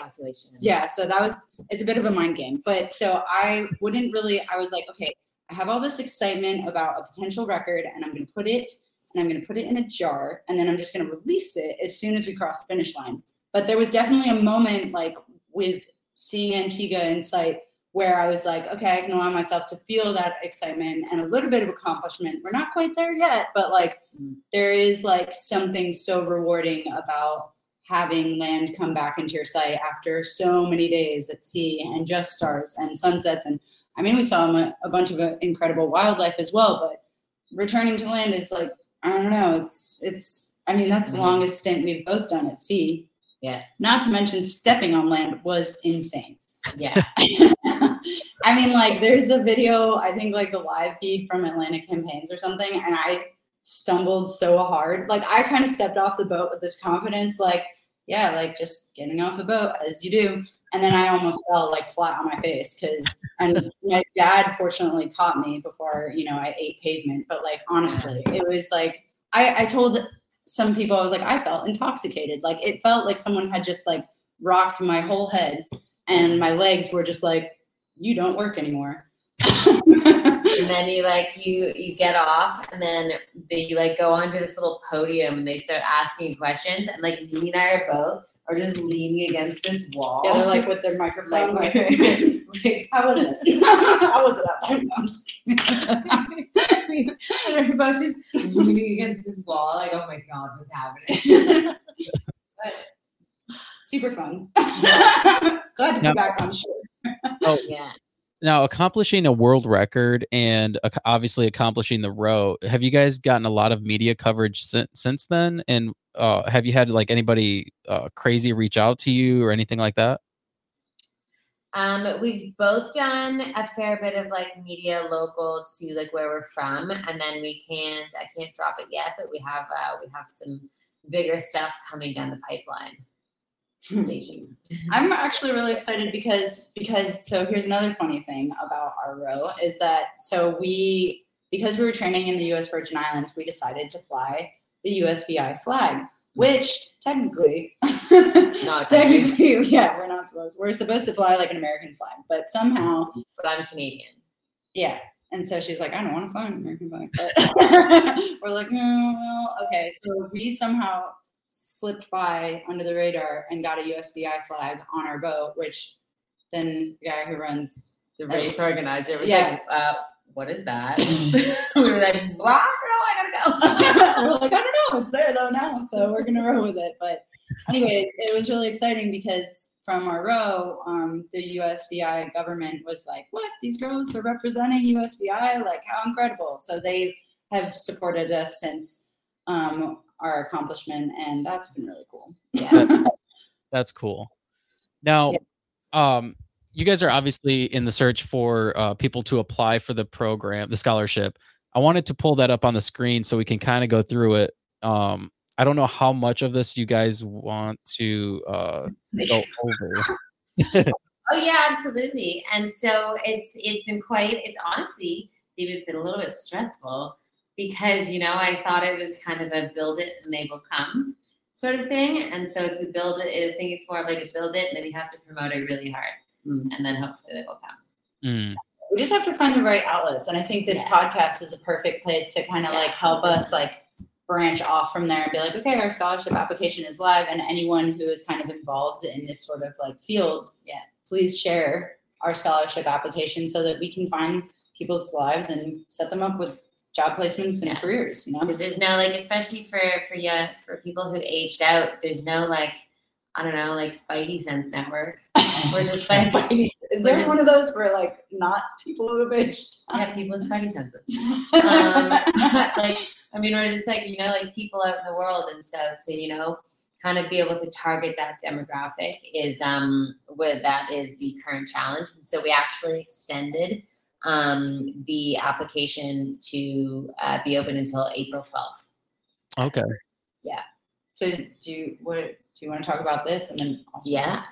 yeah, so that was, it's a bit of a mind game. But so I wouldn't really, I was like, okay, I have all this excitement about a potential record and I'm going to put it and I'm going to put it in a jar and then I'm just going to release it as soon as we cross the finish line. But there was definitely a moment like with seeing Antigua in sight where I was like, okay, I can allow myself to feel that excitement and a little bit of accomplishment. We're not quite there yet, but like Mm. there is like something so rewarding about having land come back into your sight after so many days at sea and just stars and sunsets and I mean we saw a, a bunch of uh, incredible wildlife as well, but returning to land is like I don't know, it's it's I mean that's the Mhm. longest stint we've both done at sea. Yeah. Not to mention stepping on land was insane. Yeah. I mean, like, there's a video, I think, like the live feed from Atlantic Campaigns or something, and I stumbled so hard. Like, I kind of stepped off the boat with this confidence, like, yeah, like just getting off the boat as you do. And then I almost fell like flat on my face because, and my dad fortunately caught me before, you know, I ate pavement. But like, honestly, it was like, I, I told some people, I was like, I felt intoxicated. Like, it felt like someone had just like rocked my whole head and my legs were just like, you don't work anymore. and then you like you you get off and then they like go onto this little podium and they start asking questions and like me and I are both are just leaning against this wall. yeah, they're like with their microphone. like, Like, like how was it? how was it out there? No, I'm just kidding. and both just leaning against this wall, like, oh my god, what's happening? Super fun. Glad to be Now- back on shore. Oh yeah. Now, accomplishing a world record and ac- obviously accomplishing the row, have you guys gotten a lot of media coverage since since then? And uh, have you had like anybody uh, crazy reach out to you or anything like that? Um, we've both done a fair bit of like media local to like where we're from, and then we can't. I can't drop it yet, but we have uh, we have some bigger stuff coming down the pipeline. Stay tuned. I'm actually really excited because because so here's another funny thing about our row is that so we because we were training in the U.S. Virgin Islands, we decided to fly the USVI flag, which technically, Not technically, yeah, we're not supposed. We're supposed to fly like an American flag, but somehow, But I'm Canadian. yeah. And so she's like, I don't want to fly an American flag. But we're like, no, well, okay. So we somehow slipped by under the radar and got a USVI flag on our boat, which then the guy who runs The race organizer was Yeah. like, uh, "What is that?" we were like, "Well, I. I gotta go." we're like, I don't know, it's there though now, so we're gonna row with it. But anyway, it was really exciting because from our row, um, the USVI government was like, "What? These girls are representing USVI? Like, how incredible!" So they have supported us since um, our accomplishment, and that's been really cool. yeah. That's cool. Now, um, you guys are obviously in the search for uh, people to apply for the program, the scholarship. I wanted to pull that up on the screen so we can kind of go through it. Um, I don't know how much of this you guys want to uh, go over. Oh yeah, absolutely. And so it's it's been quite. It's honestly, David, been a little bit stressful because you know I thought it was kind of a build it and they will come sort of thing, and so it's a build it. I think it's more of like a build it, and then you have to promote it really hard, Mm. and then hopefully they will come. Mm, we just have to find the right outlets and i think this Yeah. podcast is a perfect place to kind of Yeah. like help us like branch off from there and be like okay our scholarship application is live and anyone who is kind of involved in this sort of like field Yeah. please share our scholarship application so that we can find people's lives and set them up with job placements and Yeah. careers you know because there's no like especially for for yeah for people who aged out there's no like i don't know like spidey sense network. We're just like- is we're there just- one of those where like not people who have aged? Yeah people with spidey senses. Um like i mean we're just like you know like people out in the world and so to you know kind of be able to target that demographic is um where that is the current challenge. And so we actually extended um the application to uh, be open until april 12th okay. So do you what do you want to talk about this and then also Yeah.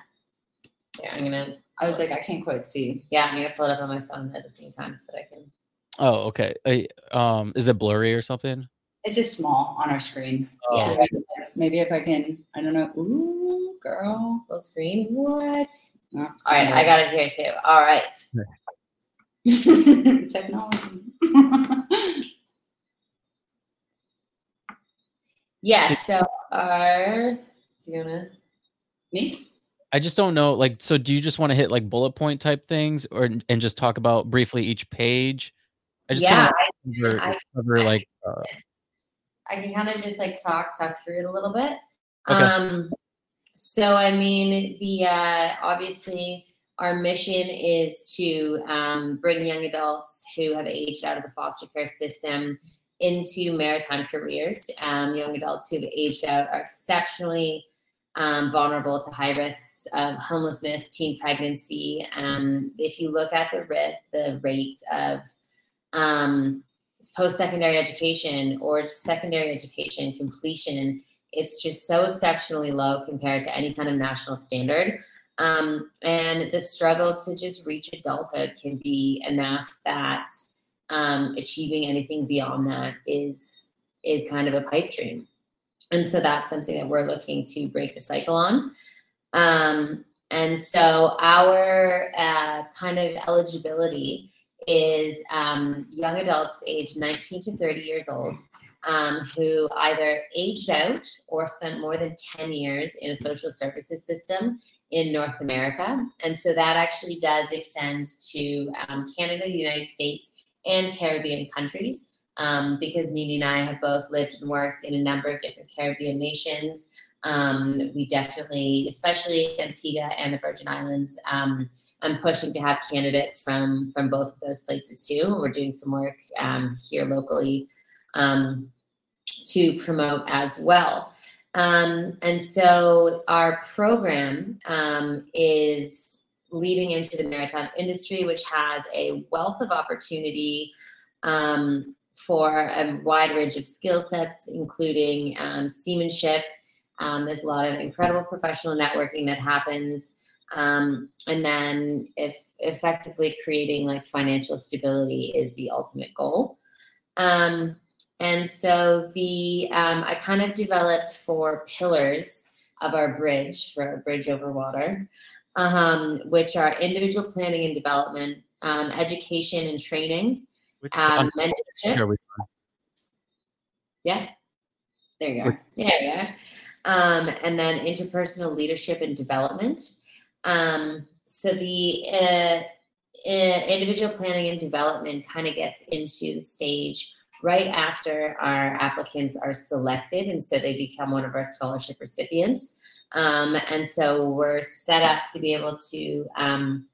Yeah, I'm gonna. I was like, I can't quite see. Yeah, I'm gonna pull it up on my phone at the same time so that I can. Oh, okay. I, um, is it blurry or something? It's just small on our screen. Yeah. Oh, Maybe if I can, I don't know. Ooh, girl. Full screen. What? Oh, All right, I got it here too. All right. technology. Yes. So are Do you wanna? Me? I just don't know. Like, so do you just want to hit like bullet point type things, or and just talk about briefly each page? I just Yeah, cover, I- cover I- like uh, I can kind of just like talk talk through it a little bit. Okay. Um, so I mean, the uh, obviously our mission is to um, bring young adults who have aged out of the foster care system into maritime careers. Um, young adults who have aged out are exceptionally um, vulnerable to high risks of homelessness, teen pregnancy. Um, if you look at the rate, the rates of um, post-secondary education or secondary education completion it's just so exceptionally low compared to any kind of national standard um, and the struggle to just reach adulthood can be enough that um, achieving anything beyond that is is kind of a pipe dream and so that's something that we're looking to break the cycle on um, and so our uh, kind of eligibility is um, young adults aged 19 to 30 years old um, who either aged out or spent more than 10 years in a social services system in North America. And so that actually does extend to um, Canada, the United States, and Caribbean countries. Um, because Nini and I have both lived and worked in a number of different Caribbean nations. Um, we definitely, especially Antigua and the Virgin Islands, um, I'm pushing to have candidates from from both of those places too. We're doing some work um, here locally um, to promote as well. Um, and so our program is leading into the maritime industry, which has a wealth of opportunity um, for a wide range of skill sets, including um, seamanship. Um, there's a lot of incredible professional networking that happens. Um, and then if effectively creating like financial stability is the ultimate goal. Um, and so the um, I kind of developed four pillars of our bridge for our bridge over water, um, which are individual planning and development, um, education and training, which um, mentorship. are we on? Yeah. There you are. Yeah, yeah. Um, and then interpersonal leadership and development. Um, so the uh, uh, individual planning and development kind of gets into the stage right after our applicants are selected, and so they become one of our scholarship recipients. Um, and so we're set up to be able to, um,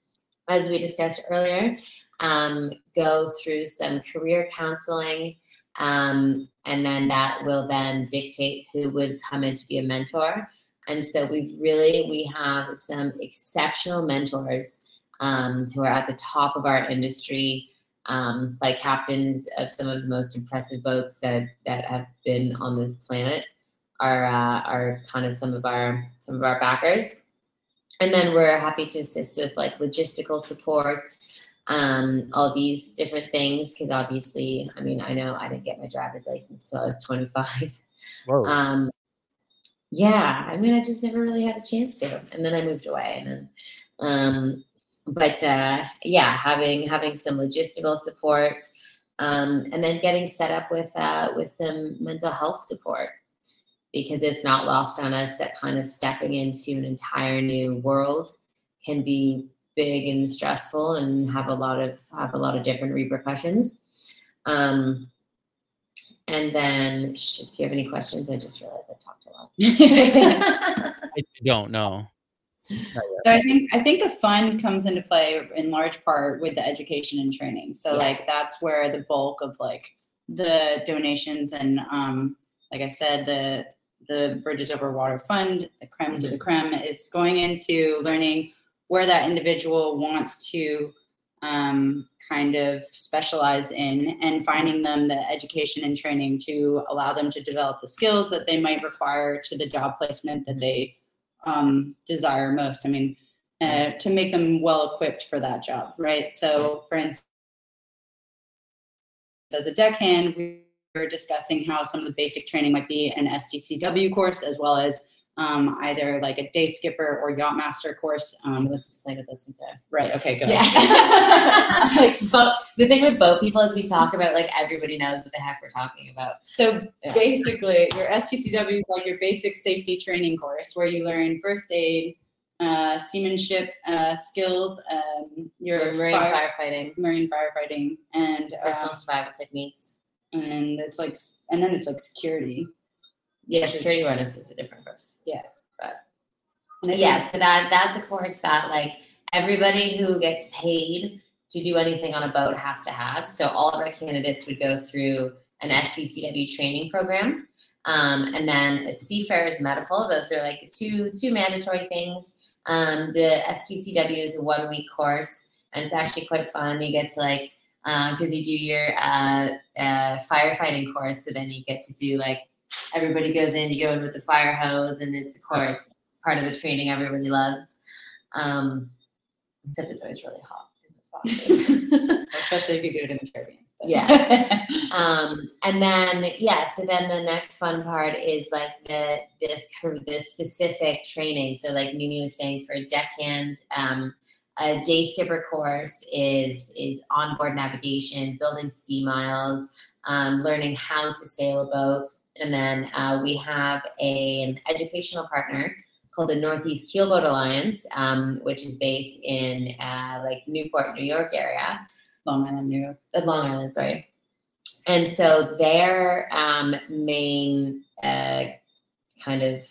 as we discussed earlier, um, go through some career counseling, um, and then that will then dictate who would come in to be a mentor. And so we've really we have some exceptional mentors um, who are at the top of our industry, um, like captains of some of the most impressive boats that that have been on this planet. Are uh, are kind of some of our some of our backers, and then we're happy to assist with like logistical support, um, all these different things. Because obviously, I mean, I know I didn't get my driver's license till I was 25. Um, yeah, I mean, I just never really had a chance to, and then I moved away, and then, um, but uh, yeah, having having some logistical support, um, and then getting set up with uh, with some mental health support, because it's not lost on us that kind of stepping into an entire new world can be big and stressful and have a lot of have a lot of different repercussions. Um, and then, sh- do you have any questions? I just realized I talked a lot. I don't know. So I think I think the fund comes into play in large part with the education and training. So Yeah. like that's where the bulk of like the donations and um like I said the the Bridges Over Water Fund, the creme de la creme, is going into learning where that individual wants to um, kind of specialize in and finding them the education and training to allow them to develop the skills that they might require to the job placement that they um, desire most. I mean, uh, to make them well equipped for that job, right? So, for instance, as a deckhand, we were discussing how some of the basic training might be an STCW course, as well as um, either like a day skipper or yacht master course. Um, Let's explain what this is. right. Okay. Good. Yeah. but the thing with boat people is we talk about like everybody knows what the heck we're talking about. So Yeah. basically, your STCW is like your basic safety training course where you learn first aid, uh, seamanship uh, skills, um, your Your marine fire- firefighting, marine firefighting, and personal uh, survival techniques. And it's like and then it's like security. Yeah, is- security awareness is a different course. Yeah, think- Yeah, so that that's a course that like everybody who gets paid to do anything on a boat has to have. So all of our candidates would go through an STCW training program, um, and then a Seafarers Medical. Those are like two two mandatory things. Um, the STCW is a one week course, and it's actually quite fun. You get to like because you do your uh, uh, firefighting course, so then you get to do like everybody goes in, you go in with the fire hose, and it's a course part of the training everybody loves. Um, except it's always really hot in this boxes. especially if you do it in the Caribbean. But- Yeah. um, and then yeah, so then the next fun part is like the this the specific training. So like Nini was saying for a deckhand, um, a day skipper course is is onboard navigation, building sea miles, um, learning how to sail a boat, and then uh, we have a, an educational partner called the Northeast Keelboat Alliance, um, which is based in uh, like Newport, New York area. Long Island, New York. Uh, Long Island, sorry. And so their um, main uh, kind of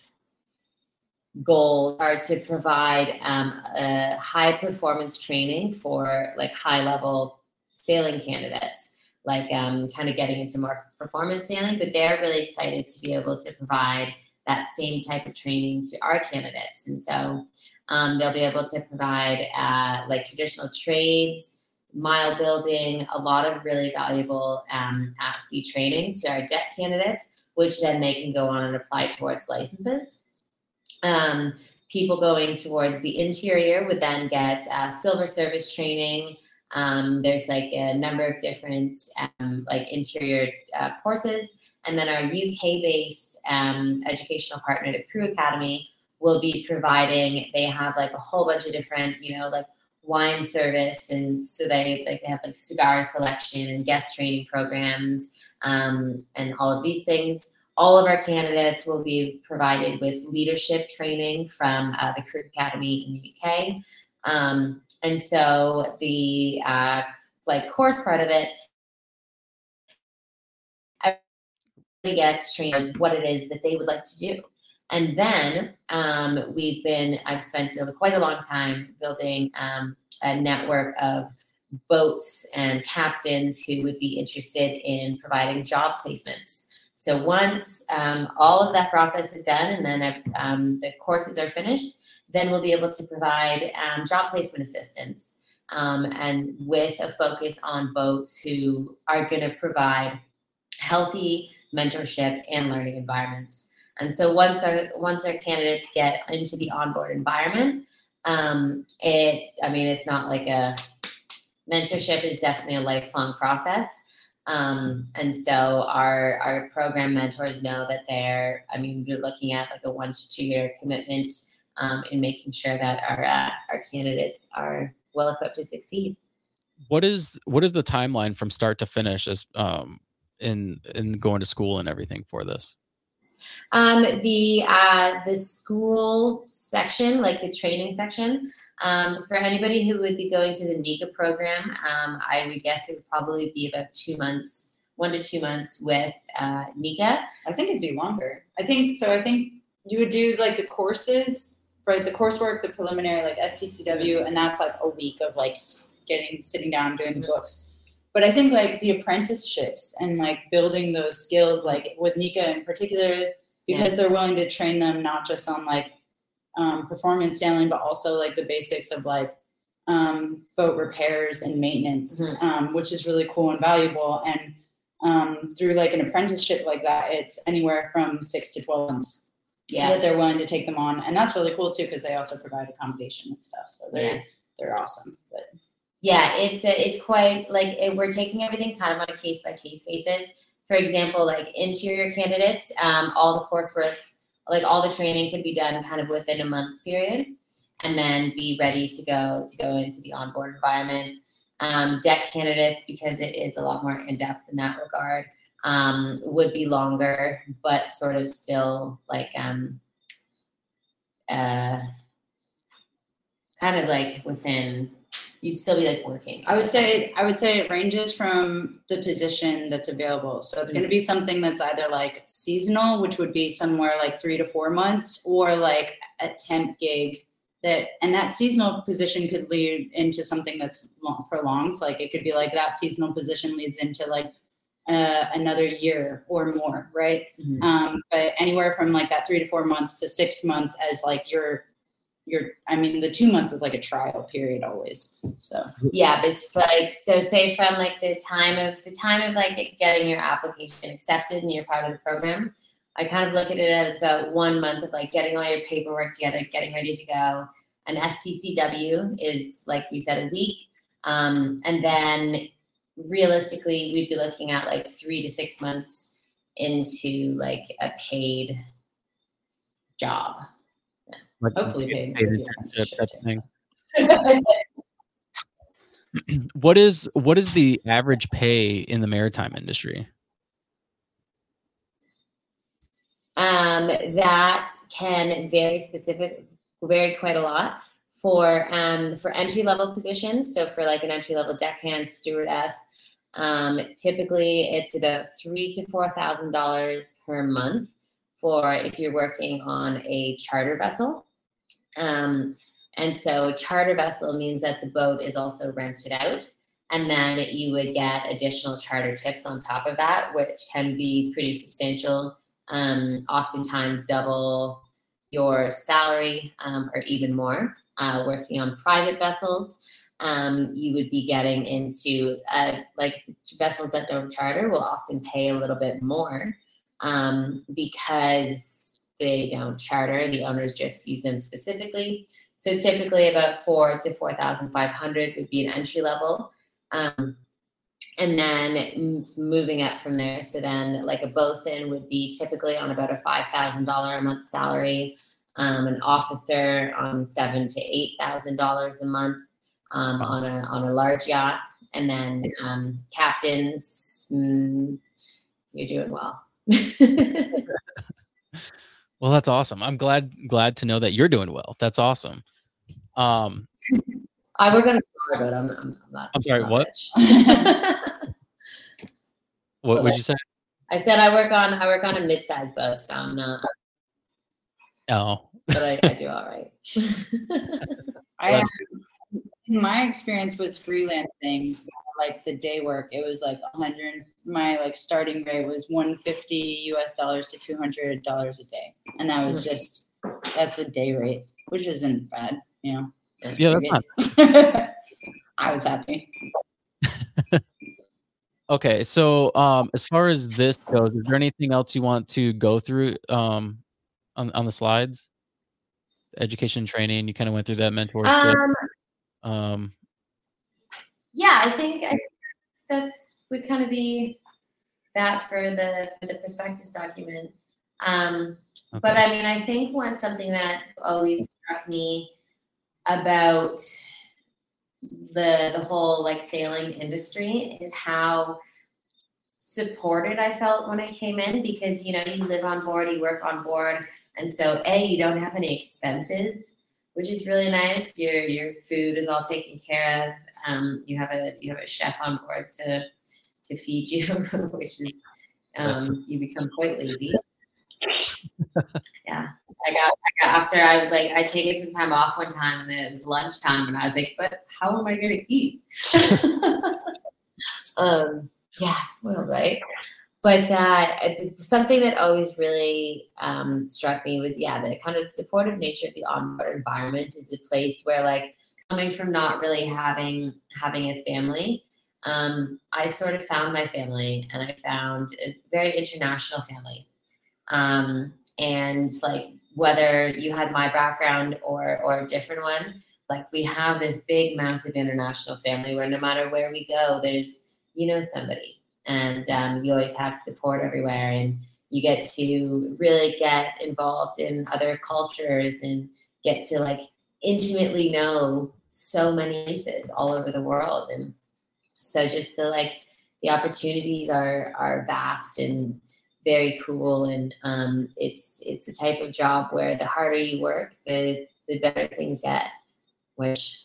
goals are to provide um, a high performance training for like high level sailing candidates, like um, kind of getting into more performance sailing. But they're really excited to be able to provide that same type of training to our candidates. And so um, they'll be able to provide uh, like traditional trades, mile building, a lot of really valuable um, at sea training to our debt candidates, which then they can go on and apply towards licenses. Um, people going towards the interior would then get uh, silver service training. Um, there's like a number of different um, like interior uh, courses, and then our UK-based um, educational partner, the Crew Academy, will be providing. They have like a whole bunch of different, you know, like wine service and so they like they have like cigar selection and guest training programs um, and all of these things all of our candidates will be provided with leadership training from uh, the crew academy in the uk um, and so the uh, like course part of it everybody gets trained what it is that they would like to do and then um, we've been, I've spent quite a long time building um, a network of boats and captains who would be interested in providing job placements. So once um, all of that process is done and then um, the courses are finished, then we'll be able to provide um, job placement assistance um, and with a focus on boats who are going to provide healthy mentorship and learning environments. And so once our once our candidates get into the onboard environment, um, it I mean it's not like a mentorship is definitely a lifelong process. Um, and so our our program mentors know that they're I mean you're looking at like a one to two year commitment um, in making sure that our uh, our candidates are well equipped to succeed. What is what is the timeline from start to finish as um in in going to school and everything for this? Um, the uh, the school section, like the training section, um, for anybody who would be going to the NICA program, um, I would guess it would probably be about two months, one to two months with uh, NICA. I think it'd be longer. I think so. I think you would do like the courses, right? The coursework, the preliminary, like STCW, and that's like a week of like getting sitting down doing the Mhm. books. But I think like the apprenticeships and like building those skills, like with NICA in particular, because they're willing to train them not just on like um, performance sailing, but also like the basics of like um, boat repairs and maintenance, Mhm. um, which is really cool and valuable. And um, through like an apprenticeship like that, it's anywhere from six to 12 months. Yeah. that they're willing to take them on, and that's really cool too because they also provide accommodation and stuff. So they're Yeah. they're awesome. But Yeah, it's a, it's quite like it, we're taking everything kind of on a case by case basis. For example, like interior candidates, um, all the coursework, like all the training could be done kind of within a month's period, and then be ready to go to go into the onboard environment. Um, deck candidates, because it is a lot more in depth in that regard, um, would be longer, but sort of still like um, uh, kind of like within you'd still be like working. I would say I would say it ranges from the position that's available. So it's going to be something that's either like seasonal, which would be somewhere like three to four months, or like a temp gig that and that seasonal position could lead into something that's long, prolonged. Like it could be like that seasonal position leads into like uh, another year or more, right? Mhm. Um, but anywhere from like that three to four months to six months as like your your I mean the two months is like a trial period always. So Yeah, but it's like so say from like the time of the time of like getting your application accepted and you're part of the program, I kind of look at it as about one month of like getting all your paperwork together, getting ready to go. An STCW is like we said a week, um, and then realistically we'd be looking at like three to six months into like a paid job. Like, Hopefully paid. paid Yeah, internship type shit, thing. What is what is the average pay in the maritime industry? Um, that can vary specific, vary quite a lot for um, for entry level positions. So for like an entry level deckhand, stewardess, um, typically it's about three to four thousand dollars per month for if you're working on a charter vessel. Um, and so charter vessel means that the boat is also rented out. And then you would get additional charter tips on top of that, which can be pretty substantial um, oftentimes double your salary um, or even more. Uh, working on private vessels, um, you would be getting into uh, like vessels that don't charter will often pay a little bit more um, because they don't charter. The owners just use them specifically. So typically, about four to four thousand five hundred would be an entry level. Um, and then moving up from there. So then, like a bosun would be typically on about a five thousand dollar a month salary. Um, an officer on seven to eight thousand dollars a month um, on a on a large yacht, and then um, captains. Mm, you're doing well. Well, that's awesome. I'm glad glad to know that you're doing well. That's awesome. Um, I work on a smaller boat. I'm, I'm, I'm not. I'm sorry, not what? what would you say? I said I work on I work on a mid-sized boat, so I'm not, Oh, but I, I do all right. I in my experience with freelancing, like the day work, it was like 100. My like starting rate was 150 US dollars to 200 dollars a day, and that was just that's a day rate, which isn't bad, you know. yeah, that's not I was happy. okay. So, um, as far as this goes, is there anything else you want to go through um, on on the slides? Education training. You kind of went through that mentorship. Um, Um, yeah, I think I think that's would kind of be that for the for the prospectus document. Um, But. I mean, I think one something that always struck me about the the whole like sailing industry is how supported I felt when I came in because you know you live on board, you work on board, and so a you don't have any expenses, which is really nice. Your your food is all taken care of. Um, you have a you have a chef on board to to feed you, which is um, you become quite lazy. yeah, I got, I got after I was like I taken some time off one time and it was lunchtime and I was like, but how am I gonna eat? um, yeah, spoiled, right? But uh, something that always really um, struck me was, yeah, the kind of supportive nature of the onboard environment is a place where, like, coming from not really having having a family, um, I sort of found my family, and I found a very international family. Um, and like whether you had my background or or a different one like we have this big massive international family where no matter where we go there's you know somebody and um, you always have support everywhere and you get to really get involved in other cultures and get to like intimately know so many places all over the world. And so just the like the opportunities are are vast and very cool. And um, it's it's the type of job where the harder you work the the better things get which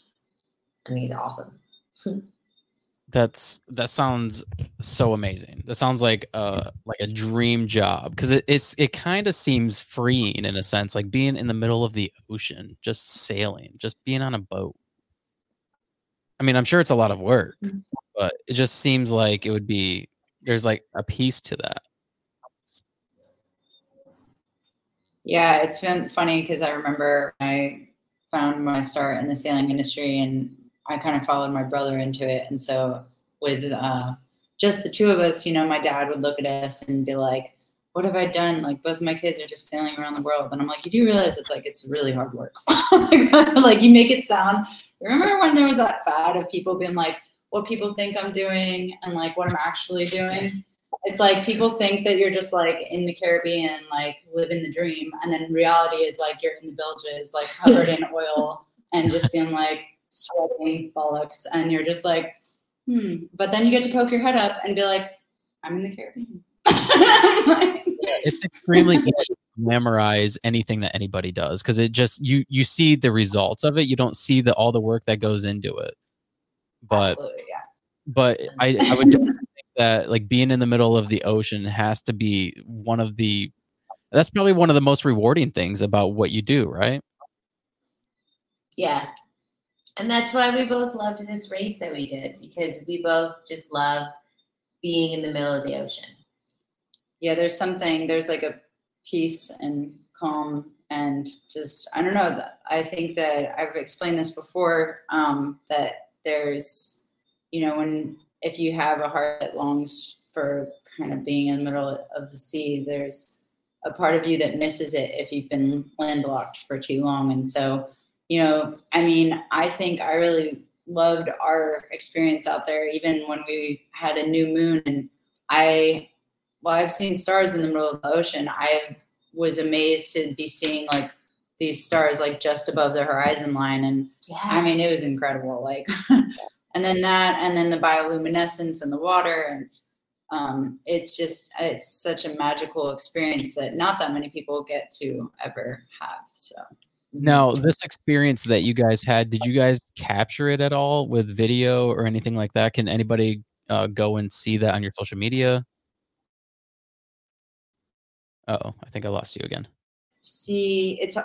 i mean is awesome That's that sounds so amazing. That sounds like a like a dream job because it, it's it kind of seems freeing in a sense, like being in the middle of the ocean, just sailing, just being on a boat. I mean, I'm sure it's a lot of work, Mhm. but it just seems like it would be there's like a piece to that. Yeah, it's been funny because I remember I found my start in the sailing industry and I kind of followed my brother into it. And so with uh, just the two of us, you know, my dad would look at us and be like, what have I done? Like both of my kids are just sailing around the world. And I'm like, you do realize it's like, it's really hard work. like you make it sound, remember when there was that fad of people being like, what people think I'm doing and like what I'm actually doing? It's like people think that you're just like in the Caribbean, like living the dream. And then reality is like you're in the bilges, like covered in oil and just being like sweating bollocks. And you're just like, hmm. But then you get to poke your head up and be like, I'm in the Caribbean. It's extremely easy to memorize anything that anybody does because it just you you see the results of it. You don't see the all the work that goes into it. But Absolutely, yeah. but I, I would definitely think that like being in the middle of the ocean has to be one of the that's probably one of the most rewarding things about what you do, right? Yeah. And that's why we both loved this race that we did because we both just love being in the middle of the ocean. yeah there's something there's like a peace and calm and just i don't know i think that i've explained this before um, that there's you know when if you have a heart that longs for kind of being in the middle of the sea there's a part of you that misses it if you've been landlocked for too long and so you know i mean i think i really loved our experience out there even when we had a new moon and i well, I've seen stars in the middle of the ocean. I was amazed to be seeing like these stars like just above the horizon line, and Yeah. I mean it was incredible. Like, and then that, and then the bioluminescence in the water, and um, it's just it's such a magical experience that not that many people get to ever have. So Now, this experience that you guys had, did you guys capture it at all with video or anything like that? Can anybody uh, go and see that on your social media? Oh, I think I lost you again. see it's i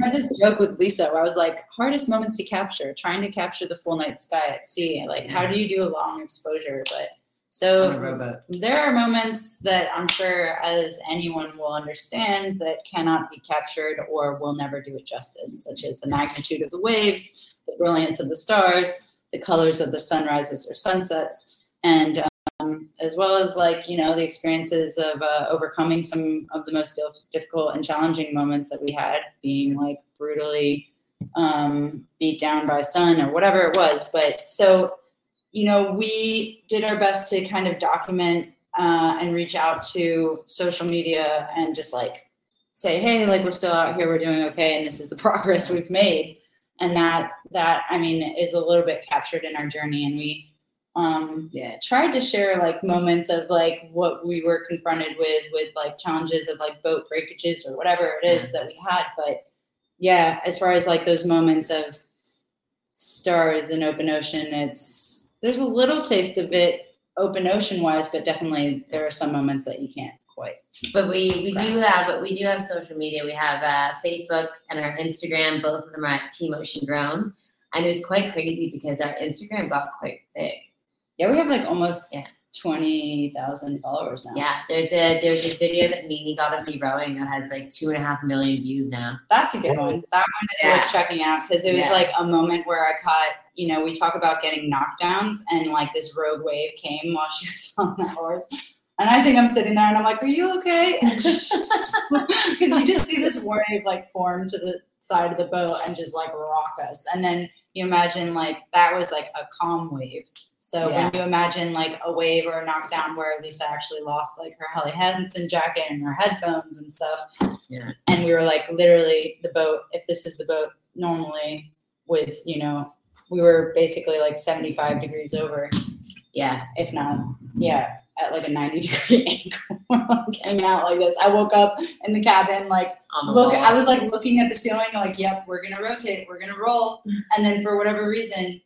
had this joke with lisa where i was like hardest moments to capture trying to capture the full night sky at sea like how do you do a long exposure but so there are moments that i'm sure as anyone will understand that cannot be captured or will never do it justice such as the magnitude of the waves the brilliance of the stars the colors of the sunrises or sunsets and um, as well as like you know the experiences of uh, overcoming some of the most difficult and challenging moments that we had being like brutally um, beat down by sun or whatever it was. But so you know we did our best to kind of document uh, and reach out to social media and just like say hey like we're still out here we're doing okay and this is the progress we've made and that that i mean is a little bit captured in our journey and we um, Yeah. tried to share like moments of like what we were confronted with with like challenges of like boat breakages or whatever it is that we had but yeah as far as like those moments of stars in open ocean it's there's a little taste of it open ocean wise but definitely there are some moments that you can't quite But we we do have but we do have social media. We have uh, Facebook and our Instagram. Both of them are at Team Ocean Grown, and it was quite crazy because our Instagram got quite big. yeah we have like almost Yeah. 20000 followers now Yeah, there's a there's a video that Nini got of me rowing that has like two and a half million views now. That's a good one. That one is Yeah. worth checking out because it was Yeah. like a moment where I caught, you know, we talk about getting knockdowns and like this rogue wave came while she was on that horse. And I think I'm sitting there and I'm like, Are you okay? Because you just see this wave like form to the side of the boat and just like rock us. And then you imagine like that was like a calm wave. So Yeah. when you imagine like a wave or a knockdown where Lisa actually lost like her Helly Hansen jacket and her headphones and stuff. Yeah. And we were like literally the boat, if this is the boat normally with, you know, we were basically like 75 degrees over, Yeah. if not, yeah, at like a 90 degree angle, like hanging out like this. I woke up in the cabin, like On the look wall. i was like looking at the ceiling like yep we're gonna rotate we're gonna roll and then for whatever reason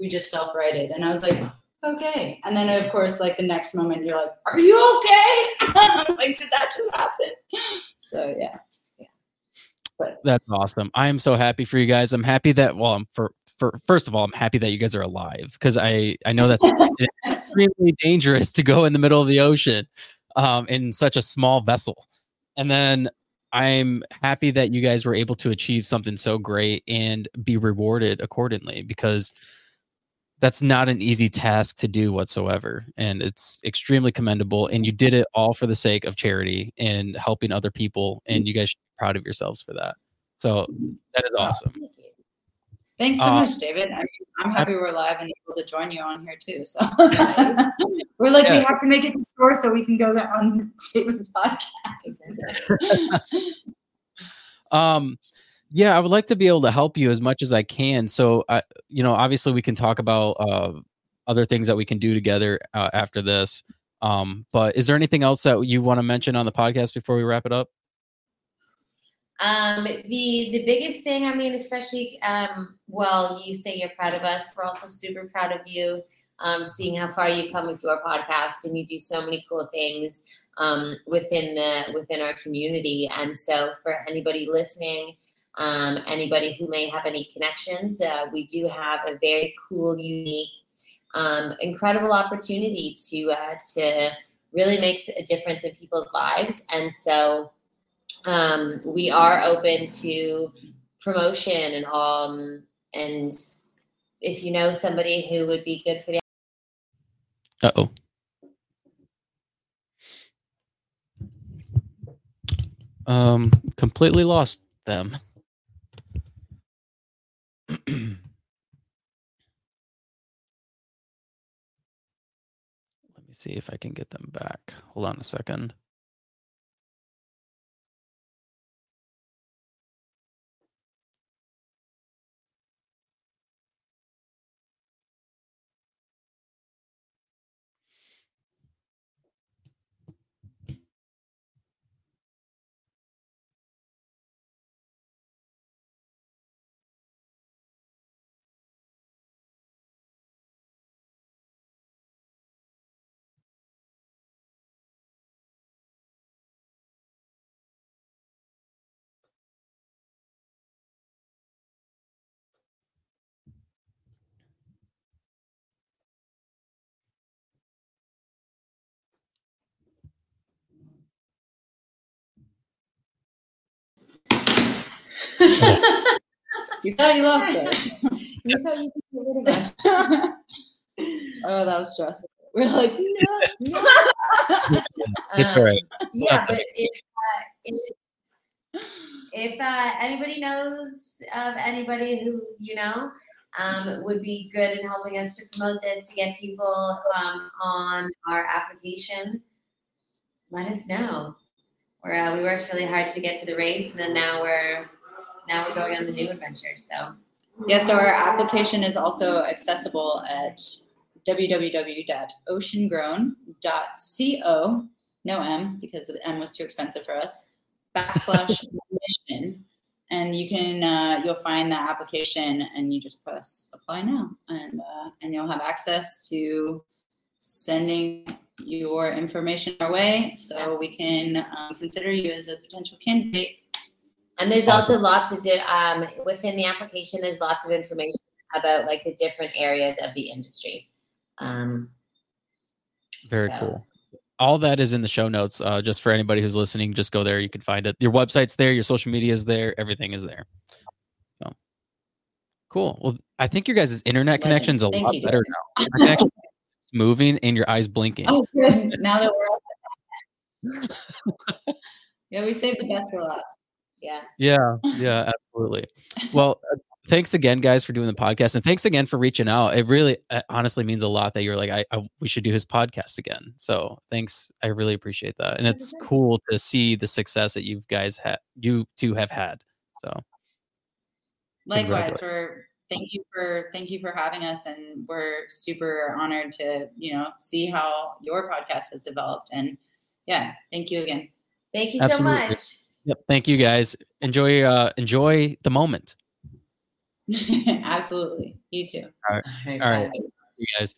we just self-righted and i was like okay and then of course like the next moment you're like are you okay like did that just happen so yeah. yeah That's awesome. I am so happy for you guys. I'm happy that well, I'm for for first of all, I'm happy that you guys are alive because I I know that's extremely dangerous to go in the middle of the ocean um, in such a small vessel. And then I'm happy that you guys were able to achieve something so great and be rewarded accordingly because that's not an easy task to do whatsoever. And it's extremely commendable. And you did it all for the sake of charity and helping other people. And you guys should be proud of yourselves for that. So that is awesome. Thanks so Uh, much david I mean, i'm happy we're live and able to join you on here too so we're like we have to make it to store so we can go on david's podcast Um, yeah, I would like to be able to help you as much as I can. So, I, you know, obviously we can talk about uh, other things that we can do together uh, after this. Um, but is there anything else that you want to mention on the podcast before we wrap it up? Um, the the biggest thing, I mean, especially um, well, you say you're proud of us. We're also super proud of you. Um, seeing how far you've come with your podcast, and you do so many cool things um, within the within our community. And so, for anybody listening, um, anybody who may have any connections, uh, we do have a very cool, unique, um, incredible opportunity to uh, to really make a difference in people's lives. And so, um, we are open to promotion and um and if you know somebody who would be good for the Uh oh. Um, completely lost them. Let me see if I can get them back. Hold on a second. you thought you lost us you thought you could get rid of us. oh, that was stressful. We're like, no, no. It's all right. Um, yeah, but if uh, if, if uh, anybody knows of anybody who you know um, would be good in helping us to promote this to get people um, on our application, let us know. We're, uh, we worked really hard to get to the race, and then now we're now we're going on the new adventure. So Yeah, so our application is also accessible at www.oceangrown.co, no M because the M was too expensive for us, backslash mission. And you can, uh, you'll find the application and you just press apply now. And, uh, and you'll have access to sending your information our way so we can um, consider you as a potential candidate. And there's Awesome. also lots of di- um, within the application. There's lots of information about like the different areas of the industry. Um, Very So- cool. All that is in the show notes. Uh, just for anybody who's listening, just go there. You can find it. Your website's there. Your social media is there. Everything is there. So cool. Well, I think your guys' internet Legend. connection's a Thank lot you, better now. Your connection's moving and your eyes blinking. Oh, good. now that we're Yeah, we saved the best for last. Yeah. Yeah, yeah, absolutely. Well, uh, thanks again, guys, for doing the podcast, and thanks again for reaching out. It really, uh, honestly, means a lot that you're like, I, I, we should do his podcast again. So thanks, I really appreciate that, and it's cool to see the success that you guys had, you two have had. So Likewise, we're thank you for thank you for having us, and we're super honored to you know see how your podcast has developed. And yeah, thank you again. Thank you Absolutely. so much. Yep, thank you guys. Enjoy, uh, enjoy the moment. Absolutely, you too. All right, All right. bye. You guys.